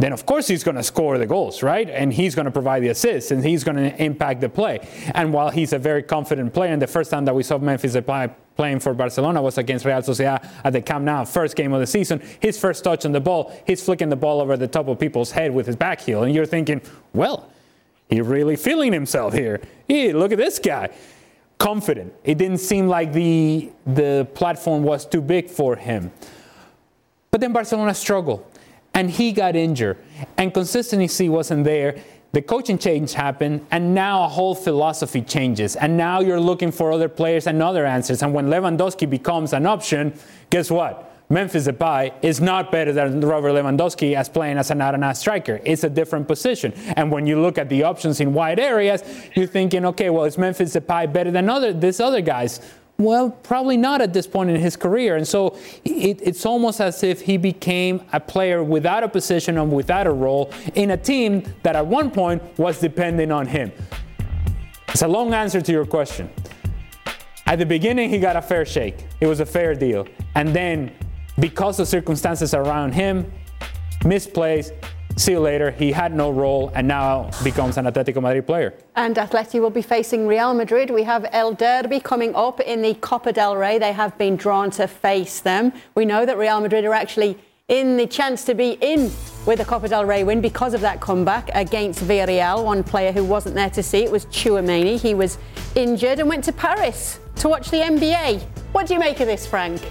then of course he's going to score the goals, right? And he's going to provide the assists and he's going to impact the play. And while he's a very confident player, and the first time that we saw Memphis Depay playing for Barcelona was against Real Sociedad at the Camp Nou, first game of the season. His first touch on the ball, he's flicking the ball over the top of people's head with his back heel, and you're thinking, well, he's really feeling himself here. Hey, look at this guy. Confident. It didn't seem like the the platform was too big for him. But then Barcelona struggled and he got injured, and consistency wasn't there. The coaching change happened, and now a whole philosophy changes. And now you're looking for other players and other answers. And when Lewandowski becomes an option, guess what? Memphis Depay is not better than Robert Lewandowski as playing as an out-and-out striker. It's a different position. And when you look at the options in wide areas, you're thinking, okay, well, is Memphis Depay better than other these other guys? Well, probably not at this point in his career. And so it, it's almost as if he became a player without a position and without a role in a team that at one point was depending on him. It's a long answer to your question. At the beginning, he got a fair shake, it was a fair deal. And then, because of circumstances around him, misplays, See you later. He had no role and now becomes an Atletico Madrid player. And Atleti will be facing Real Madrid. We have El Derby coming up in the Copa del Rey. They have been drawn to face them. We know that Real Madrid are actually in the chance to be in with a Copa del Rey win because of that comeback against Villarreal. One player who wasn't there to see it was Tchouameni. He was injured and went to Paris to watch the NBA. What do you make of this, Frank?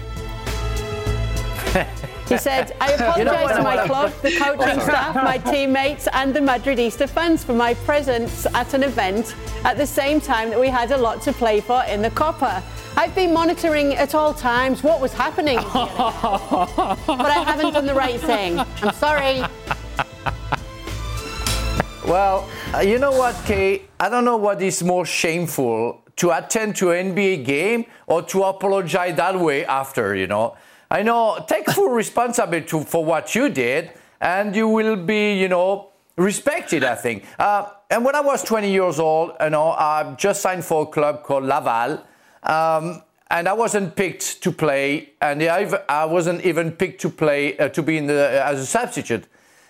He said, I (laughs) apologise to my club, (laughs) the coaching staff, my teammates, and the Madridista fans for my presence at an event at the same time that we had a lot to play for in the Copa. I've been monitoring at all times what was happening, (laughs) but I haven't done the right thing. I'm sorry. Well, uh, you know what, Kay? I don't know what is more shameful to attend to an NBA game or to apologize that way after, you know. I know, take full (laughs) responsibility for what you did, and you will be, you know, respected, I think. Uh, and when I was 20 years old, you know, I just signed for a club called Laval. Um, and I wasn't picked to play, and I wasn't even picked to play uh, to be in the, as a substitute.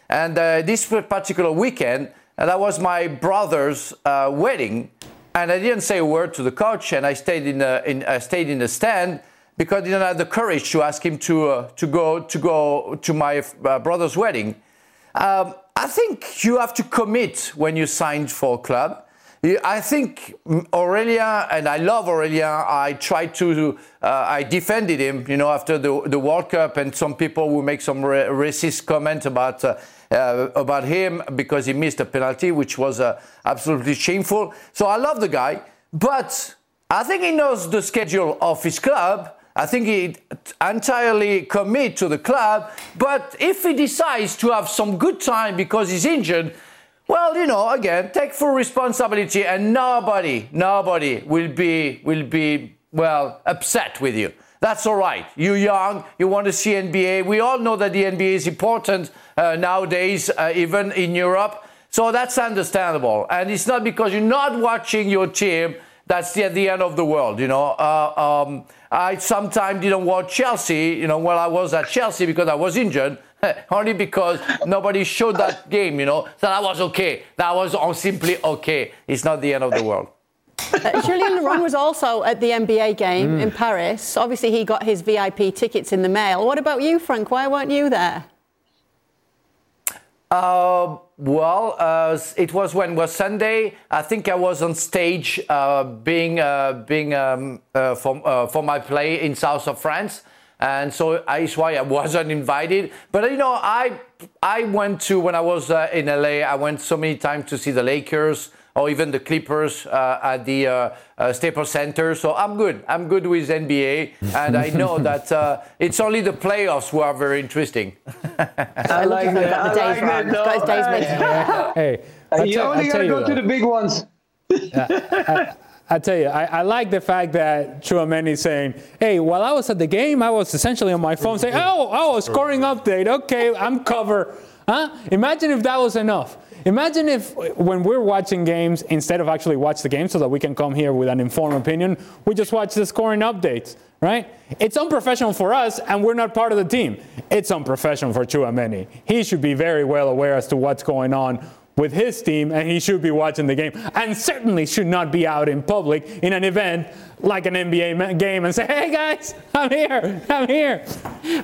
And uh, this particular weekend, and that was my brother's uh, wedding, and I didn't say a word to the coach, and I stayed in the, in, I stayed in the stand, because I didn't have the courage to ask him to, uh, to, go, to go to my uh, brother's wedding. Um, I think you have to commit when you sign for a club. I think Aurelien, and I love Aurelien. I tried to, uh, I defended him, you know, after the, the World Cup, and some people will make some racist comment about uh, uh, about him because he missed a penalty, which was uh, absolutely shameful. So I love the guy, but I think he knows the schedule of his club, I think he entirely commit to the club. But if he decides to have some good time because he's injured, well, you know, again, take full responsibility, and nobody, nobody will be will be well upset with you. That's all right. You're young. You want to see NBA. We all know that the NBA is important uh, nowadays, uh, even in Europe. So that's understandable. And it's not because you're not watching your team that's the, the end of the world. You know, uh, um, I sometimes didn't watch Chelsea. You know, while I was at Chelsea because I was injured. (laughs) Only because nobody showed that game, you know, that I was okay. That was simply okay. It's not the end of the world. Uh, Julien Laurens was also at the NBA game mm. in Paris. Obviously, he got his VIP tickets in the mail. What about you, Frank? Why weren't you there? Uh, well, uh, it was when was Sunday. I think I was on stage, uh, being uh, being um, uh, for uh, for my play in south of France, and so that's why I wasn't invited. But you know, I I went to when I was in LA. I went so many times to see the Lakers or even the Clippers uh, at the uh, uh, Staples Center. So I'm good. I'm good with NBA, and I know (laughs) that uh, it's only the playoffs who are very interesting. (laughs) I like that. I like that. No, (laughs) hey, you only gotta go to the big ones. I, I tell you, I, I, like the fact that Tchouameni is saying, hey, while I was at the game, I was essentially on my phone saying, oh, oh, scoring update. Okay, I'm covered. Huh? Imagine if that was enough. Imagine if when we're watching games, instead of actually watch the game so that we can come here with an informed opinion, we just watch the scoring updates, right? It's unprofessional for us, and we're not part of the team. It's unprofessional for Tchouameni. He should be very well aware as to what's going on with his team, and he should be watching the game, and certainly should not be out in public in an event like an NBA game and say, "Hey guys, I'm here, I'm here."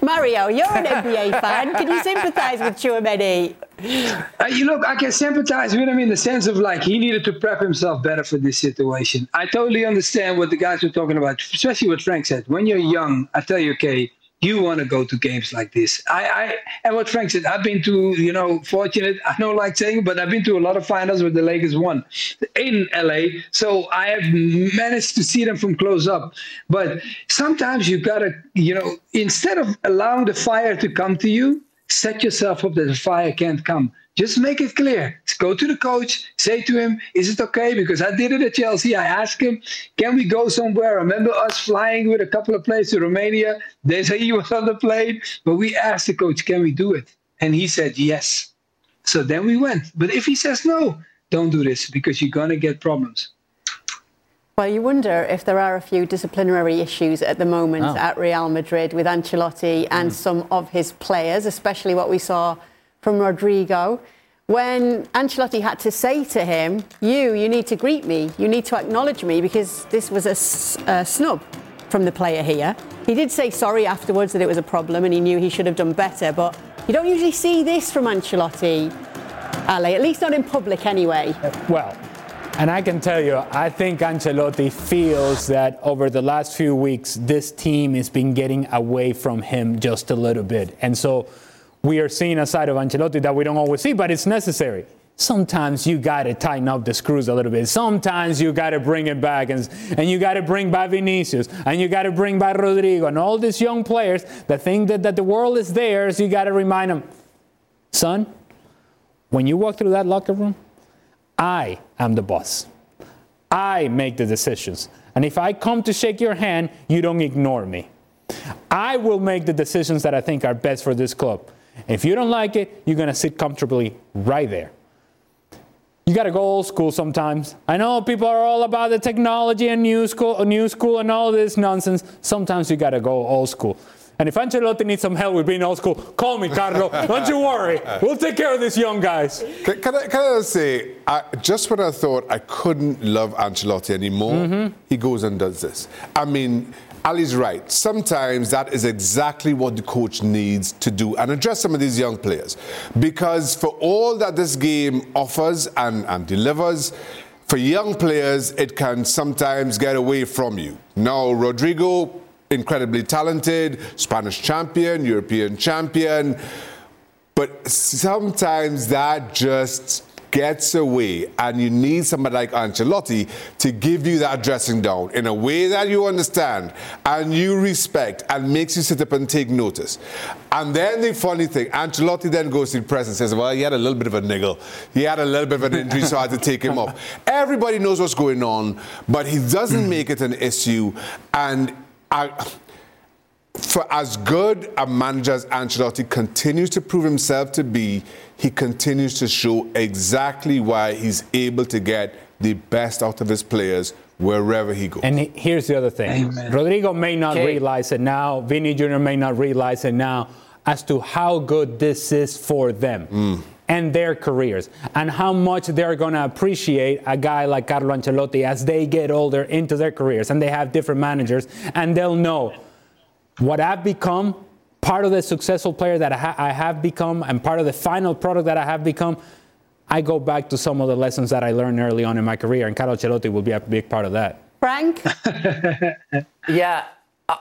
Mario, you're an NBA fan. Can you sympathise with Tchouameni? Uh, you look, I can sympathize with him in the sense of like he needed to prep himself better for this situation. I totally understand what the guys were talking about, especially what Frank said. When you're young, I tell you, okay, you want to go to games like this. I, I and what Frank said, I've been to, you know, fortunate, I don't like saying, but I've been to a lot of finals where the Lakers won in LA. So I have managed to see them from close up. But sometimes you gotta, you know, instead of allowing the fire to come to you, set yourself up that the fire can't come. Just make it clear. Go to the coach, say to him, Is it okay? Because I did it at Chelsea. I asked him, Can we go somewhere? Remember us flying with a couple of players to Romania. They say he was on the plane, but we asked the coach, Can we do it? And he said, Yes. So then we went. But if he says no, don't do this because you're going to get problems. Well, you wonder if there are a few disciplinary issues at the moment Oh. at Real Madrid with Ancelotti and hmm. some of his players, especially what we saw from Rodrygo. When Ancelotti had to say to him, You, you need to greet me, you need to acknowledge me because this was a, s- a snub from the player here. He did say sorry afterwards that it was a problem and he knew he should have done better, but you don't usually see this from Ancelotti, Ale, at least not in public anyway. Well, and I can tell you, I think Ancelotti feels that over the last few weeks, this team has been getting away from him just a little bit. And so we are seeing a side of Ancelotti that we don't always see, but it's necessary. Sometimes you got to tighten up the screws a little bit. Sometimes you got to bring it back, and, and you got to bring back Vinicius, and you got to bring back Rodrygo, and all these young players that think that, that the world is theirs. You got to remind them, son, when you walk through that locker room, I am the boss. I make the decisions. And if I come to shake your hand, you don't ignore me. I will make the decisions that I think are best for this club. If you don't like it, you're going to sit comfortably right there. You got to go old school sometimes. I know people are all about the technology and new school, new school and all this nonsense. Sometimes you got to go old school. And if Ancelotti needs some help with being old school, call me, Carlo. Don't you worry. We'll take care of these young guys. Can, can I, can I say, I, just when I thought I couldn't love Ancelotti anymore, Mm-hmm. he goes and does this. I mean, Ali's right. Sometimes that is exactly what the coach needs to do and address some of these young players. Because for all that this game offers and, and delivers, for young players, it can sometimes get away from you. Now, Rodrygo, incredibly talented, Spanish champion, European champion. But sometimes that just gets away, and you need somebody like Ancelotti to give you that dressing down in a way that you understand and you respect and makes you sit up and take notice. And then the funny thing, Ancelotti then goes to the press and says, Well, he had a little bit of a niggle. He had a little bit of an injury, so I had to take him off. (laughs) Everybody knows what's going on, but he doesn't make it an issue. And I for as good a manager as Ancelotti continues to prove himself to be, he continues to show exactly why he's able to get the best out of his players wherever he goes. And here's the other thing Rodrygo may not Okay. realize it now, Vinny Jr. may not realize it now as to how good this is for them. Mm. And their careers, and how much they're going to appreciate a guy like Carlo Ancelotti as they get older into their careers and they have different managers, and they'll know what I've become, part of the successful player that I, ha- I have become, and part of the final product that I have become, I go back to some of the lessons that I learned early on in my career, and Carlo Ancelotti will be a big part of that. Frank? (laughs) yeah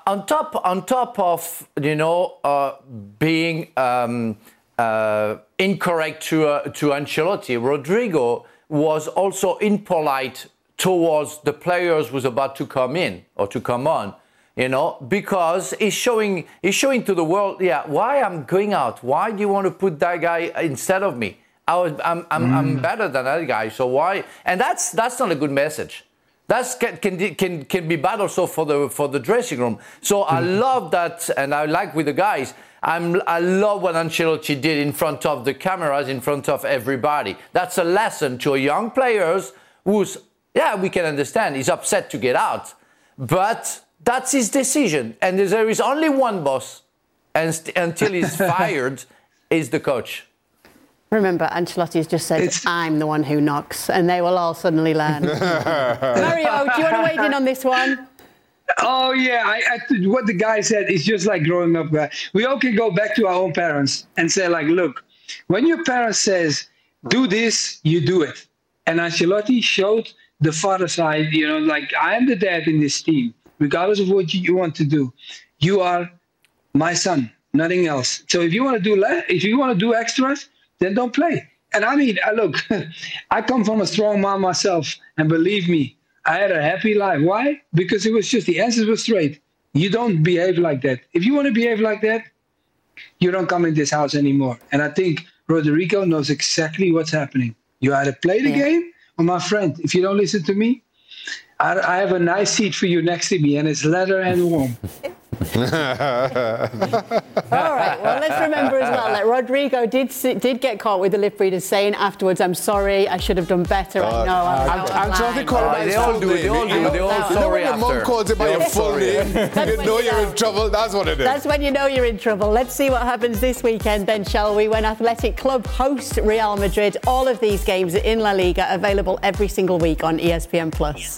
on top on top of you know uh, being um, uh, incorrect to uh, to Ancelotti, Rodrygo was also impolite towards the players who's about to come in or to come on. You know, because he's showing he's showing to the world, yeah, why I'm going out. Why do you want to put that guy instead of me? I was, I'm, I'm, I'm better than that guy. So why? And that's that's not a good message. That's can, can can can be bad also for the for the dressing room. So I love that, and I like with the guys. I'm, I love what Ancelotti did in front of the cameras, in front of everybody. That's a lesson to young players who's, yeah, we can understand, he's upset to get out. But that's his decision. And there is only one boss and st- until he's (laughs) fired, is the coach. Remember, Ancelotti has just said, it's... I'm the one who knocks, and they will all suddenly learn. (laughs) Mario, do you want to weigh in on this one? Oh yeah, I, I, what the guy said is just like growing up. Uh, we all can go back to our own parents and say like, look, when your parent says do this, you do it. And Ancelotti showed the father side. You know, like I am the dad in this team, regardless of what you want to do. You are my son, nothing else. So if you want to do le- if you want to do extras, then don't play. And I mean, I look, (laughs) I come from a strong mom myself, and believe me, I had a happy life. Why? Because it was just the answers were straight. You don't behave like that. If you want to behave like that, you don't come in this house anymore. And I think Rodrygo knows exactly what's happening. You either play the yeah. game, or my friend, if you don't listen to me, I, I have a nice seat for you next to me, and it's leather and warm. (laughs) All right. Well, let's remember as well that Rodrygo did did get caught with the lip readers saying afterwards, "I'm sorry, I should have done better. Uh, I know." I'm, I'm, I'm trying to call uh, They all do. It they all do. They all sorry after. Your mom calls you by your full name. You know you're in trouble. That's what it is. That's when you know you're in trouble. Let's see what happens this weekend, then, shall we? When Athletic Club host Real Madrid. All of these games in La Liga available every single week on ESPN Plus.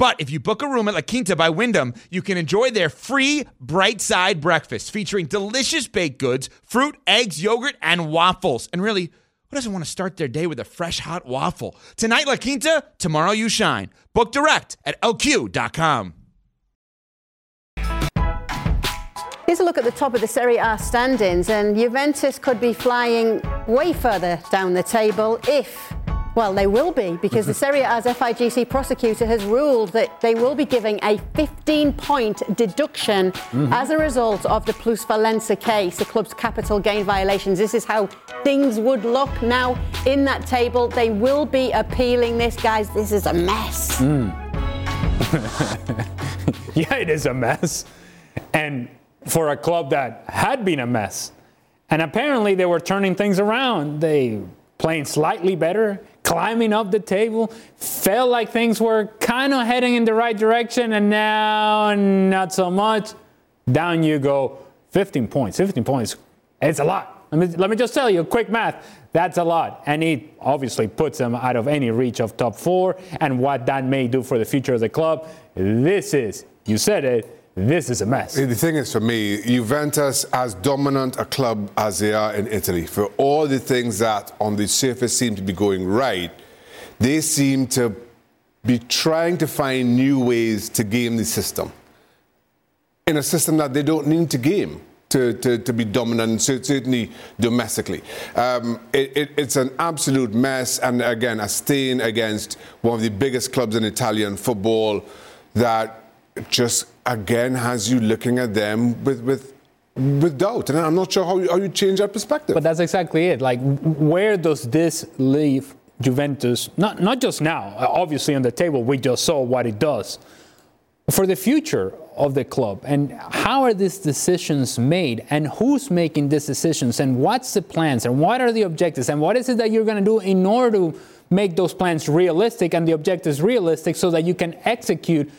But if you book a room at La Quinta by Wyndham, you can enjoy their free bright side breakfast featuring delicious baked goods, fruit, eggs, yogurt, and waffles. And really, who doesn't want to start their day with a fresh hot waffle? Tonight, La Quinta, tomorrow, you shine. Book direct at lq.com. Here's a look at the top of the Serie A standings, and Juventus could be flying way further down the table if well, they will be because the Serie A's FIGC prosecutor has ruled that they will be giving a 15 point deduction mm-hmm. as a result of the Plusvalenza case, the club's capital gain violations. This is how things would look now in that table. They will be appealing this, guys. This is a mess. Mm. (laughs) yeah, it is a mess. And for a club that had been a mess. And apparently they were turning things around. They playing slightly better, climbing up the table, felt like things were kind of heading in the right direction, and now not so much. Down you go. 15 points. 15 points. It's a lot. Let me, let me just tell you, quick math. That's a lot. And it obviously puts them out of any reach of top four and what that may do for the future of the club. This is, you said it, this is a mess. The thing is, for me, Juventus, as dominant a club as they are in Italy, for all the things that on the surface seem to be going right, they seem to be trying to find new ways to game the system in a system that they don't need to game. To, to, to be dominant, certainly domestically. Um, it, it, it's an absolute mess, and again, a stain against one of the biggest clubs in Italian football that just again has you looking at them with, with with doubt. And I'm not sure how you, how you change that perspective. But that's exactly it. Like, where does this leave Juventus? Not, not just now. Obviously, on the table, we just saw what it does. For the future of the club, and how are these decisions made, and who's making these decisions, and what's the plans, and what are the objectives, and what is it that you're going to do in order to make those plans realistic and the objectives realistic so that you can execute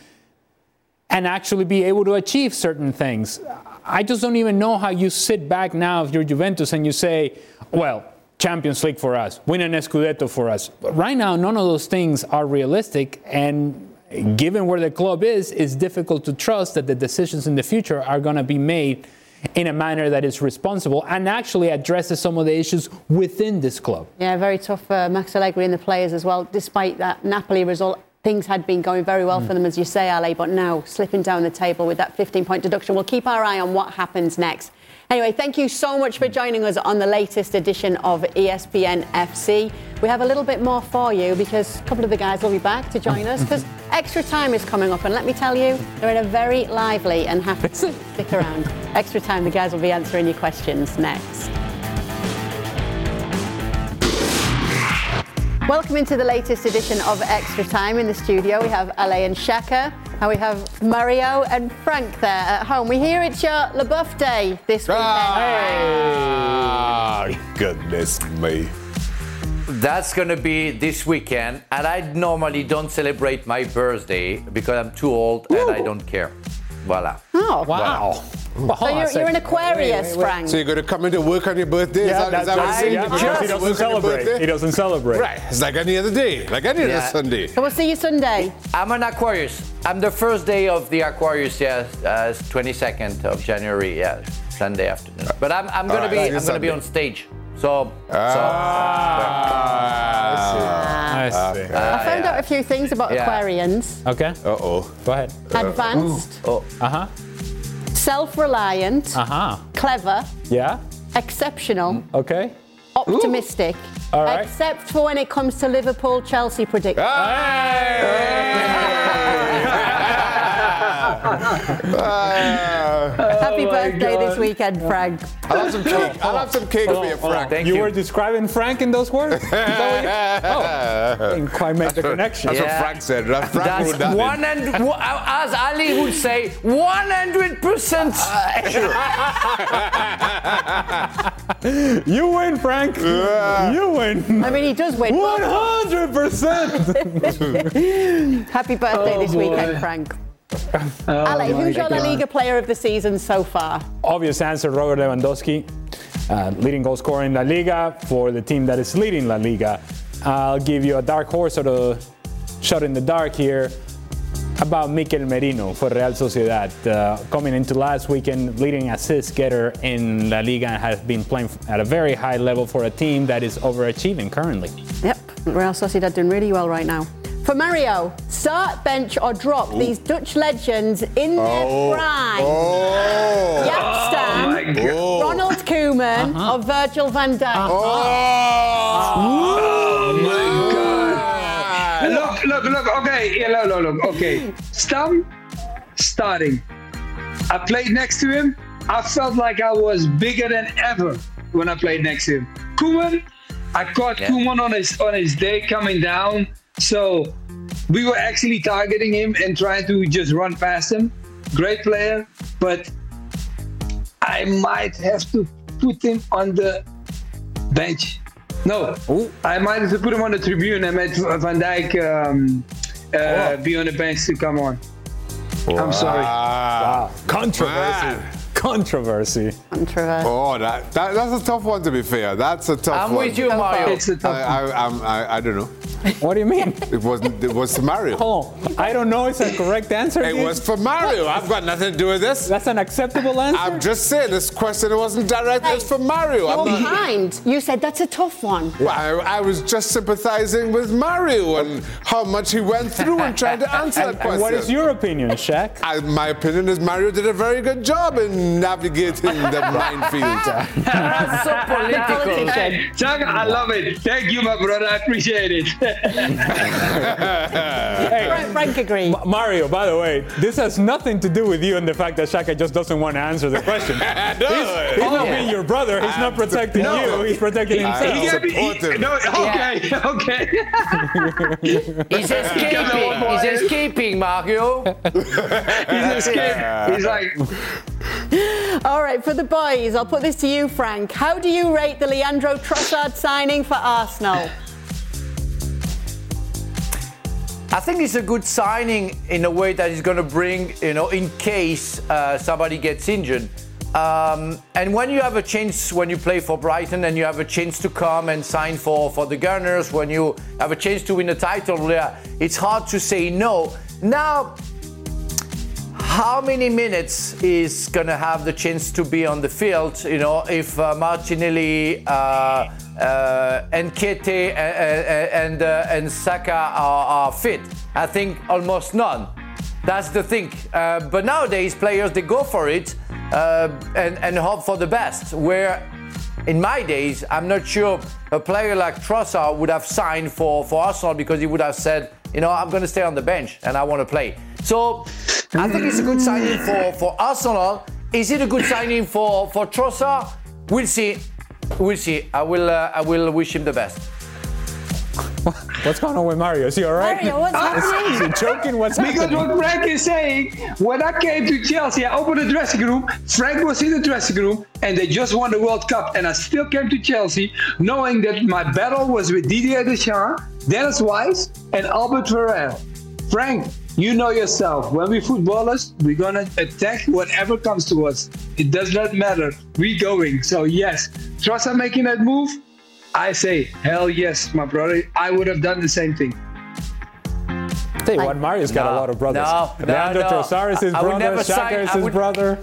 and actually be able to achieve certain things. I just don't even know how you sit back now if you're Juventus and you say, well, Champions League for us, win an Scudetto for us. But right now, none of those things are realistic, and given where the club is, it's difficult to trust that the decisions in the future are going to be made in a manner that is responsible and actually addresses some of the issues within this club. Yeah, very tough for Max Allegri and the players as well. Despite that Napoli result, things had been going very well mm. for them, as you say, Ale, but now slipping down the table with that 15 point deduction. We'll keep our eye on what happens next. Anyway, thank you so much for joining us on the latest edition of ESPN FC. We have a little bit more for you because a couple of the guys will be back to join us because (laughs) extra time is coming up. And let me tell you, they're in a very lively and happy. (laughs) Stick around. Extra time, the guys will be answering your questions next. Welcome into the latest edition of Extra Time. In the studio, we have Ale and Shaka. And we have Mario and Frank there at home. We hear it's your Leboeuf Day this weekend. Ah, goodness me. That's going to be this weekend. And I normally don't celebrate my birthday because I'm too old Ooh. and I don't care. Voila. Oh, wow. Voilà. So you're, you're an Aquarius, wait, wait, wait. Frank. So you're going to come into work on your birthday? Yeah, is that, is that what yeah, because he doesn't celebrate. He doesn't celebrate. Right. It's like any other day, like any yeah. other Sunday. So we'll see you Sunday. I'm an Aquarius. I'm the first day of the Aquarius, yeah, uh, 22nd of January, yeah, Sunday afternoon. But I'm, I'm going right, to be I'm going to be on stage. So, ah, so I, see. I, see. Uh, I found out a few things about yeah. Aquarians. Okay. Uh oh. Go ahead. Advanced. Uh, oh. Uh huh self-reliant, uh-huh. clever, yeah, exceptional, okay, optimistic. Ooh. All right. Except for when it comes to Liverpool Chelsea predictions. Happy oh birthday this weekend, Frank. I'll have some cake. I'll have some cake for you, oh, oh, Frank. Thank you, you were describing Frank in those words? (laughs) oh, I didn't quite make the connection. That's yeah. what Frank said. Frank That's that one and as Ali would say, 100% (laughs) you win, Frank. You win. I mean, he does win. 100%. (laughs) Happy birthday oh, this boy. weekend, Frank. Oh Ale, who's your La Liga player of the season so far? Obvious answer, Robert Lewandowski. Uh, leading goal scorer in La Liga for the team that is leading La Liga. I'll give you a dark horse or a shot in the dark here about Mikel Merino for Real Sociedad. Uh, coming into last weekend, leading assist getter in La Liga and has been playing at a very high level for a team that is overachieving currently. Yep, Real Sociedad doing really well right now. For Mario, start, bench, or drop Ooh. these Dutch legends in their oh. prime. Oh. Jaap Stam, oh (laughs) Ronald Koeman, uh-huh. or Virgil van Dijk. Uh-huh. Oh. oh my God. Look, look, look. Okay, yeah, look, look, look. Okay, Stam, starting. I played next to him. I felt like I was bigger than ever when I played next to him. Koeman, I caught yeah. Koeman on his on his day coming down so we were actually targeting him and trying to just run past him. Great player, but I might have to put him on the bench. No, Ooh. I might have to put him on the tribune and let Van Dijk um, uh, oh. be on the bench to come on. Wow. I'm sorry. Wow. Controversy. Man. Controversy. Controversy. Oh, that, that, that's a tough one to be fair. That's a tough I'm one. I'm with you, Mario. It's a tough I, I, I, I, don't know. What do you mean? It wasn't. It was Mario. Oh, I don't know. It's a correct answer. It was for Mario. I've got nothing to do with this. That's an acceptable answer. I'm just saying this question wasn't directed. Hey, it's for Mario. Your I'm mind. You said that's a tough one. Well, I, I, was just sympathizing with Mario and how much he went through and trying to (laughs) answer and, that question. And what is your opinion, Shaq? I, my opinion is Mario did a very good job in navigating the (laughs) minefield. that's so political. Shaq, I love it. Thank you, my brother. I appreciate it. (laughs) hey, Frank, Frank agreed. Mario, by the way, this has nothing to do with you and the fact that Shaka just doesn't want to answer the question. (laughs) no, he's, he's not being your brother. He's not protecting no. you. He's protecting himself. He, he, no, okay, yeah. okay. he's escaping. He's escaping, Mario. he's escaping. He's like. (laughs) All right, for the boys, I'll put this to you, Frank. How do you rate the Leandro Trossard signing for Arsenal? I think it's a good signing in a way that is going to bring, you know, in case uh, somebody gets injured. um, and when you have a chance, when you play for Brighton and you have a chance to come and sign for, for the Gunners, when you have a chance to win a title, yeah, it's hard to say no. Now, how many minutes is going to have the chance to be on the field? You know, if uh, Martinelli, uh, uh, and Kete and and, uh, and Saka are, are, fit, I think almost none. That's the thing. Uh, but nowadays, players they go for it uh, and and hope for the best. Where in my days, I'm not sure a player like Trossard would have signed for, for Arsenal because he would have said, you know, I'm going to stay on the bench and I want to play. So I think it's a good signing for, for Arsenal. Is it a good signing for, for Trossard? We'll see. We'll see. I will, uh, I will wish him the best. (laughs) What's going on with Mario? Is he all right? Mario, what's (laughs) happening? Is he joking? What's because happening? what Frank is saying, when I came to Chelsea, I opened the dressing room. Frank was in the dressing room, and they just won the World Cup. And I still came to Chelsea knowing that my battle was with Didier Deschamps, Dennis Wise, and Albert Ferrer. Frank, you know yourself. When we footballers, we're gonna attack whatever comes to us. It does not matter. We going. So yes, trust I'm making that move. I say, hell yes, my brother. I would have done the same thing. Tell you what, Mario's got a lot of brothers. no, no, Leandro no. Trossard is his I- I would brother. never sign- is I his would- brother.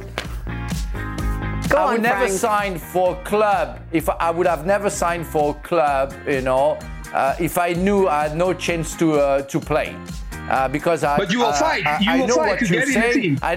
Go I on, would never Frank. sign for club if I would have never signed for club, you know, uh, if I knew I had no chance to uh, to play. Uh, because I, But you will uh, fight. I, You I will know fight what to get in the team. I,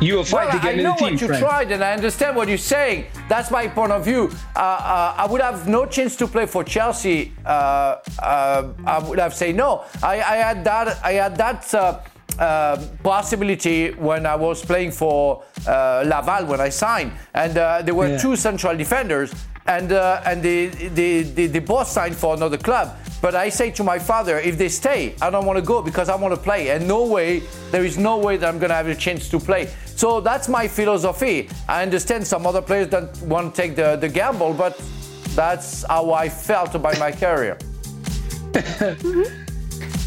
You will fight well, to get I in know the team, what you Frank. tried, and I understand what you're saying. That's my point of view. Uh, uh, I would have no chance to play for Chelsea. Uh, uh, I would have said no. I, I had that. I had that. Uh, uh, possibility when I was playing for uh, Laval when I signed, and uh, there were Yeah. two central defenders, and uh, and they, they, they, they both signed for another club. But I say to my father, if they stay, I don't want to go because I want to play, and no way, there is no way that I'm going to have a chance to play. So that's my philosophy. I understand some other players don't want to take the, the gamble, but that's how I felt about my career. (laughs)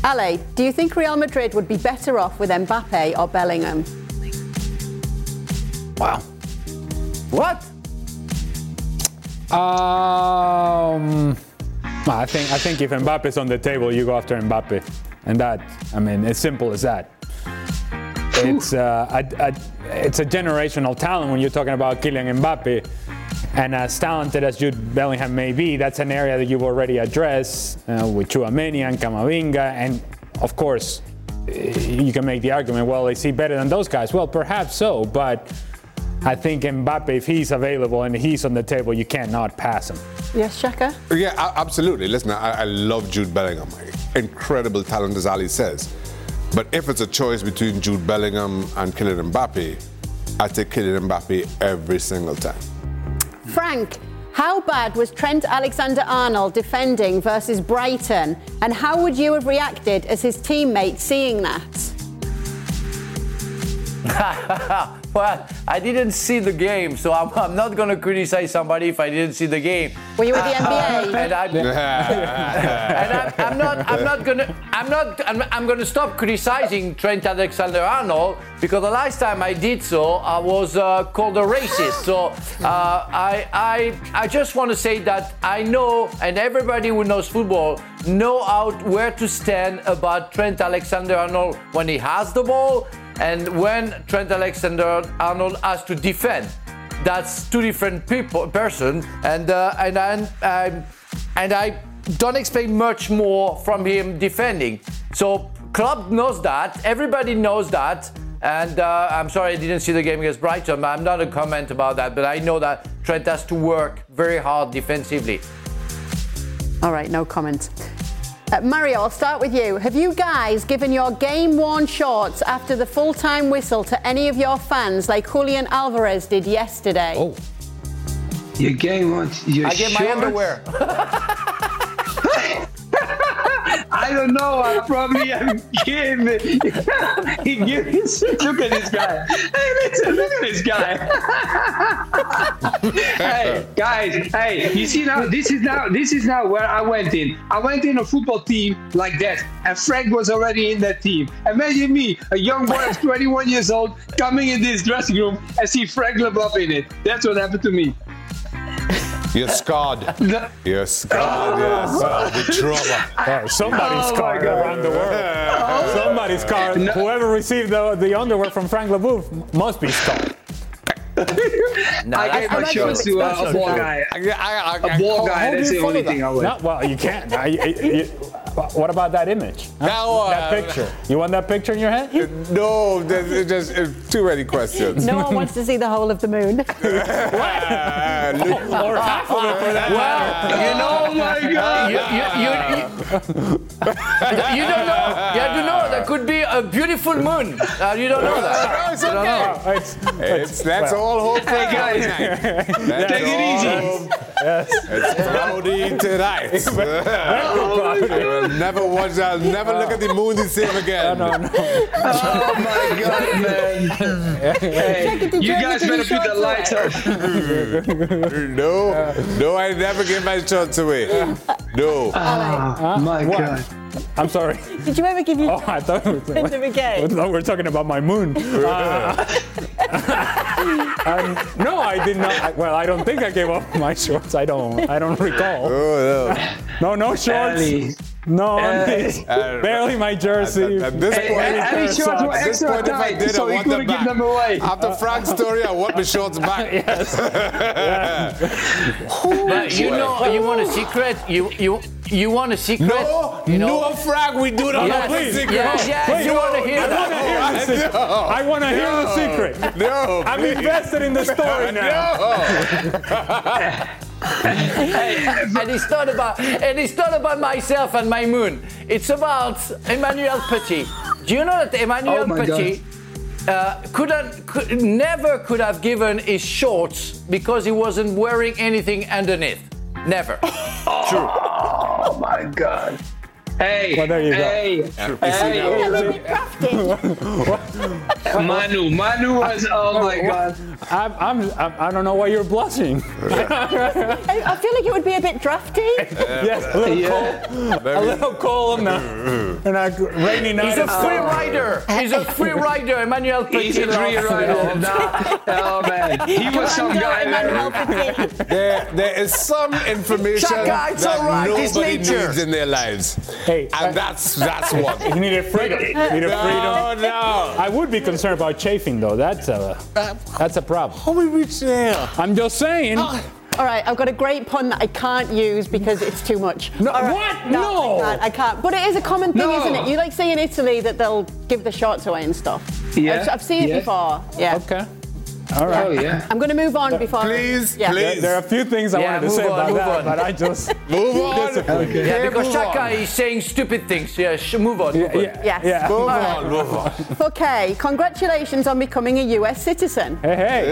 Ale, do you think Real Madrid would be better off with Mbappe or Bellingham? Wow. What? Um, I think I think if Mbappe's on the table, you go after Mbappe, and that I mean, as simple as that. It's uh, a, a, it's a generational talent when you're talking about Kylian Mbappe, and as talented as Jude Bellingham may be, that's an area that you've already addressed uh, with Tchouameni and Camavinga, and of course, eh, you can make the argument, well, is he better than those guys? Well, perhaps so, but. I think Mbappe, if he's available and he's on the table, you cannot pass him. Yes, Shaka? Yeah, absolutely. Listen, I, I love Jude Bellingham. Incredible talent, as Ali says. But if it's a choice between Jude Bellingham and Kylian Mbappe, I take Kylian Mbappe every single time. Frank, how bad was Trent Alexander Arnold defending versus Brighton? And how would you have reacted as his teammate seeing that? (laughs) well, I didn't see the game, so I'm, I'm not going to criticize somebody if I didn't see the game. Were you with the NBA? (laughs) and I, (laughs) and I'm, I'm not. I'm not gonna. I'm not. I'm, I'm gonna stop criticizing Trent Alexander-Arnold because the last time I did so, I was uh, called a racist. So uh, I, I, I just want to say that I know, and everybody who knows football know out where to stand about Trent Alexander-Arnold when he has the ball and when Trent Alexander-Arnold has to defend that's two different people person and uh, and and, um, and I don't expect much more from him defending. So club knows that, everybody knows that, and uh, I'm sorry I didn't see the game against Brighton. I'm not a comment about that, but I know that Trent has to work very hard defensively. All right, no comment. Uh, Mario, I'll start with you. Have you guys given your game worn shorts after the full time whistle to any of your fans like Julian Alvarez did yesterday? Oh. Your game wants your I get my underwear. (laughs) I don't know. I probably am giving. he gives. Look at this guy. Hey, listen. Look at this guy. (laughs) hey, guys. Hey, you see now? This is now. This is now where I went in. I went in a football team like that, and Frank was already in that team. Imagine me, a young boy of 21 years old, coming in this dressing room and see Frank Leboeuf in it. That's what happened to me. You're scarred. You're scarred. Yes. Uh, (laughs) with trauma. Oh, somebody's Oh scarred around the world. Somebody's scarred. Whoever received the, the underwear from Frank Leboeuf must be scarred. I gave my shorts to uh, a ball guy. A ball guy. That's the only thing I would. No, well, you can't. I, I- what about that image? Huh? Now, that uh, picture. You want that picture in your head? (laughs) No, there's it's just uh, too many questions. No one wants to see the whole of the moon. what? or half of it for that matter. You know, Oh my God. You, you, you, you, (laughs) you don't know. You don't know. There could be a beautiful moon. Uh, you don't know that. No, (laughs) it's okay. know. It's, It's, let's all hope for guys. cloudy night. Take it easy. yes. It's cloudy tonight. (laughs) I'll never watch. I'll never look at the moon the same again. No, no. Oh my God, man. Hey, you you guys better put the lights (laughs) on. No, no, I never give my shots away. No. Oh my What? God. I'm sorry. Did you ever give you Oh, I thought we in the brigade? No, we're talking about my moon. (laughs) Uh, (laughs) um, no, I did not. I, well, I don't think I gave up (laughs) my shorts. I don't. I don't recall. Oh, No, no shorts. Ali. No, Uh, undies. barely my jersey. At, at this point, hey, Ali Pair of shorts were socks. at this point, if I did, so I want them give back. them away. After Frank's story, I want my shorts back. (laughs) yes. (laughs) But you know, you want a secret? You you you want a secret? No, you know? no, Frank, we do not Yes, have a secret. yes, yes, Please. you want to hear I that? want to hear the secret. I want to hear the secret. No, I'm please. invested in the story (laughs) now. No. (laughs) and it's not about and it's not about myself and my moon. It's about Emmanuel Petit. Do you know that Emmanuel Oh my Petit uh, couldn't could, never could have given his shorts because he wasn't wearing anything underneath. Never. (laughs) True. Oh my God. Hey, Well, there you go. hey, hey, A little bit. Manu, Manu was, oh my God. I'm, I'm, I'm, I don't know why you're blushing. I, I feel like it would be a bit drafty. (laughs) yes, a little Yeah. cold. A little cold on a, (laughs) on a rainy night. He's a free summer. rider. He's a free (laughs) rider, Emmanuel Petit. He's a free rider. Oh, nah. Oh man, he was some guy, Emmanuel. Petit. There, there is some information Shaka, it's that all right, nobody needs in their lives, Hey, and uh, that's that's what. (laughs) You needed freedom. You needed No, freedom. no. I would be concerned about chafing, though. That's a, that's a problem. How we reach there? I'm just saying. All right, I've got a great pun that I can't use because it's too much. No, All right, what? No, No. I can't, I can't. But it is a common thing, No. isn't it? You like see in Italy that they'll give the shorts away and stuff. Yeah, I've, I've seen it before. Yeah. Okay. All right. Oh yeah. I'm going to move on before. Please, yeah. please. There, there are a few things I Yeah, wanted to say on, about that, on. but I just (laughs) Move on. disappointed. Yeah, because move Shaka on. is saying stupid things. Yeah, sh- move on. Move Yeah, on. yeah, Yes. yeah. Move All on, right. move on. Okay, congratulations on becoming a US citizen. Hey, hey.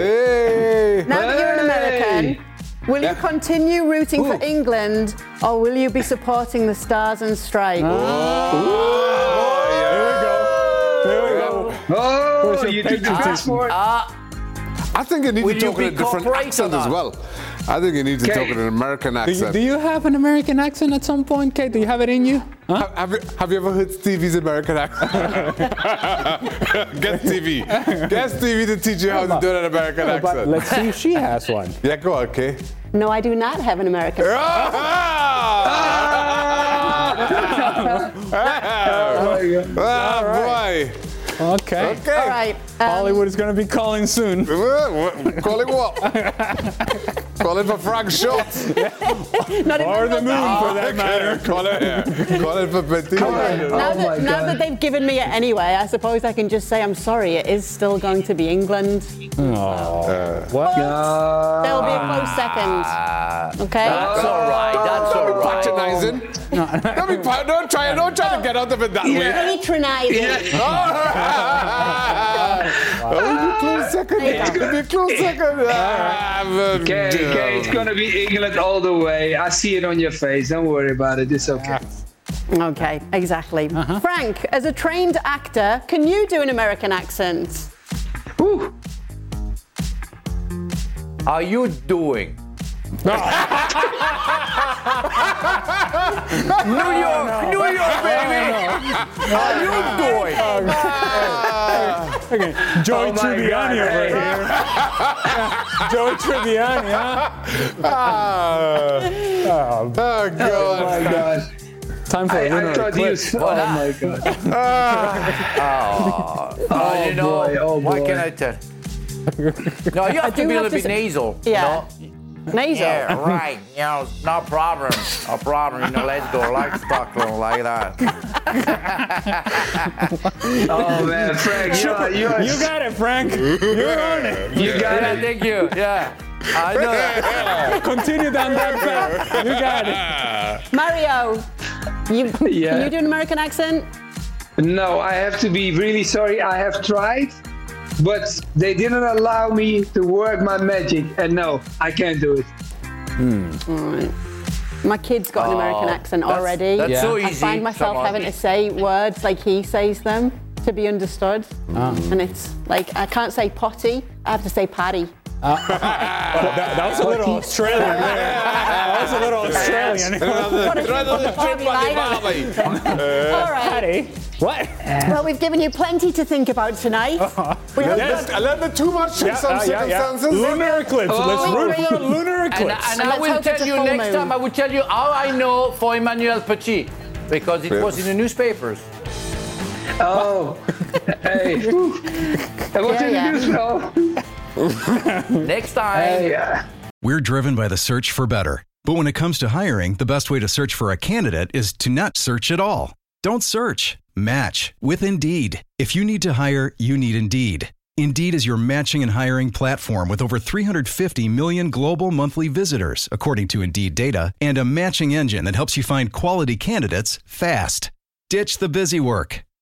Hey. Now that you're an American, will you continue rooting for England or will you be supporting the Stars and Stripes? Oh. Here we go. Here we go. Oh, Where's your you took the patriotism? Passport. I think you need Will to you talk in a different accent as well. I think you need to Okay. talk in an American Do you, accent. do you have an American accent at some point, Kate? Do you have it in you? Huh? Have, have you, have you ever heard Stevie's American accent? (laughs) Get Stevie. Get Stevie to teach you how to do an American But accent. let's see if she has one. (laughs) Yeah, go on, okay. No, I do not have an American. Accent. (laughs) Ah, boy. Okay. Okay. All right. um, Hollywood is going to be calling soon. (laughs) Calling what? (laughs) Calling for Frank Schultz. (laughs) not even Or the moon, close. for that matter. Call it, yeah. Call it for Petit. Now, Oh that, now that they've given me it anyway, I suppose I can just say I'm sorry. It is still going to be England. Uh, what? They'll be a close second. Ah. Okay. That's all right. That's oh. all right. Patronizing. Don't, be, pa- don't try. Don't try to get out of it that way. Patronizing. (laughs) Oh, close second. It's gonna be a close second. Ah, Okay, okay, it's gonna be England all the way. I see it on your face. Don't worry about it. It's okay. Okay, exactly. Uh-huh. Frank, as a trained actor, can you do an American accent? Are you doing? No. (laughs) New York, New York, baby. Are you doing? Okay, Joey Oh Tribbiani God, over hey. here. (laughs) Joey Tribbiani, huh? Ah. Oh. oh, God. Oh my god. Time for I, a I lunar thought you. eclipse. Oh my god. Oh, (laughs) Oh, you know, boy, oh, what boy. can I tell? No, you have to be a little bit say- nasal. Yeah. You know? Nasal. Yeah, right. You know, no problem. No problem. You know, let's go like Stockholm like that. (laughs) Oh man, Frank, you are, you are, You got it, Frank. You're on it. you got Yeah, it. thank you. Yeah. I know that. (laughs) Continue down that path. You got it. Mario, you, (laughs) Yeah. can you do an American accent? No, I have to be really sorry. I have tried, but they didn't allow me to work my magic, and no, I can't do it. Hmm. All right. My kid's got an American Oh, accent that's- already. that's so easy. I find myself having to say words like he says them to be understood. Ah. And it's like, I can't say potty, I have to say paddy. (laughs) That, that was a little Australian there. That was a little Australian. What a potty like. (laughs) All right. Patty. What? Well, we've given you plenty to think about tonight. (laughs) We have Yes. A little bit too much in Yeah, some uh, yeah, yeah. circumstances. Lunar eclipse. Let's Oh. root for a lunar And, eclipse. and And I will tell you next moon. time, I will tell you how I know for Emmanuel Petit. Because it was in the newspapers. Oh, hey, whew. and what's Yeah, in yeah. the news, bro? (laughs) Next time. Hey, uh, We're driven by the search for better. But when it comes to hiring, the best way to search for a candidate is to not search at all. Don't search, match with Indeed. If you need to hire, you need Indeed. Indeed is your matching and hiring platform with over 350 million global monthly visitors, according to Indeed data, and a matching engine that helps you find quality candidates fast. Ditch the busy work.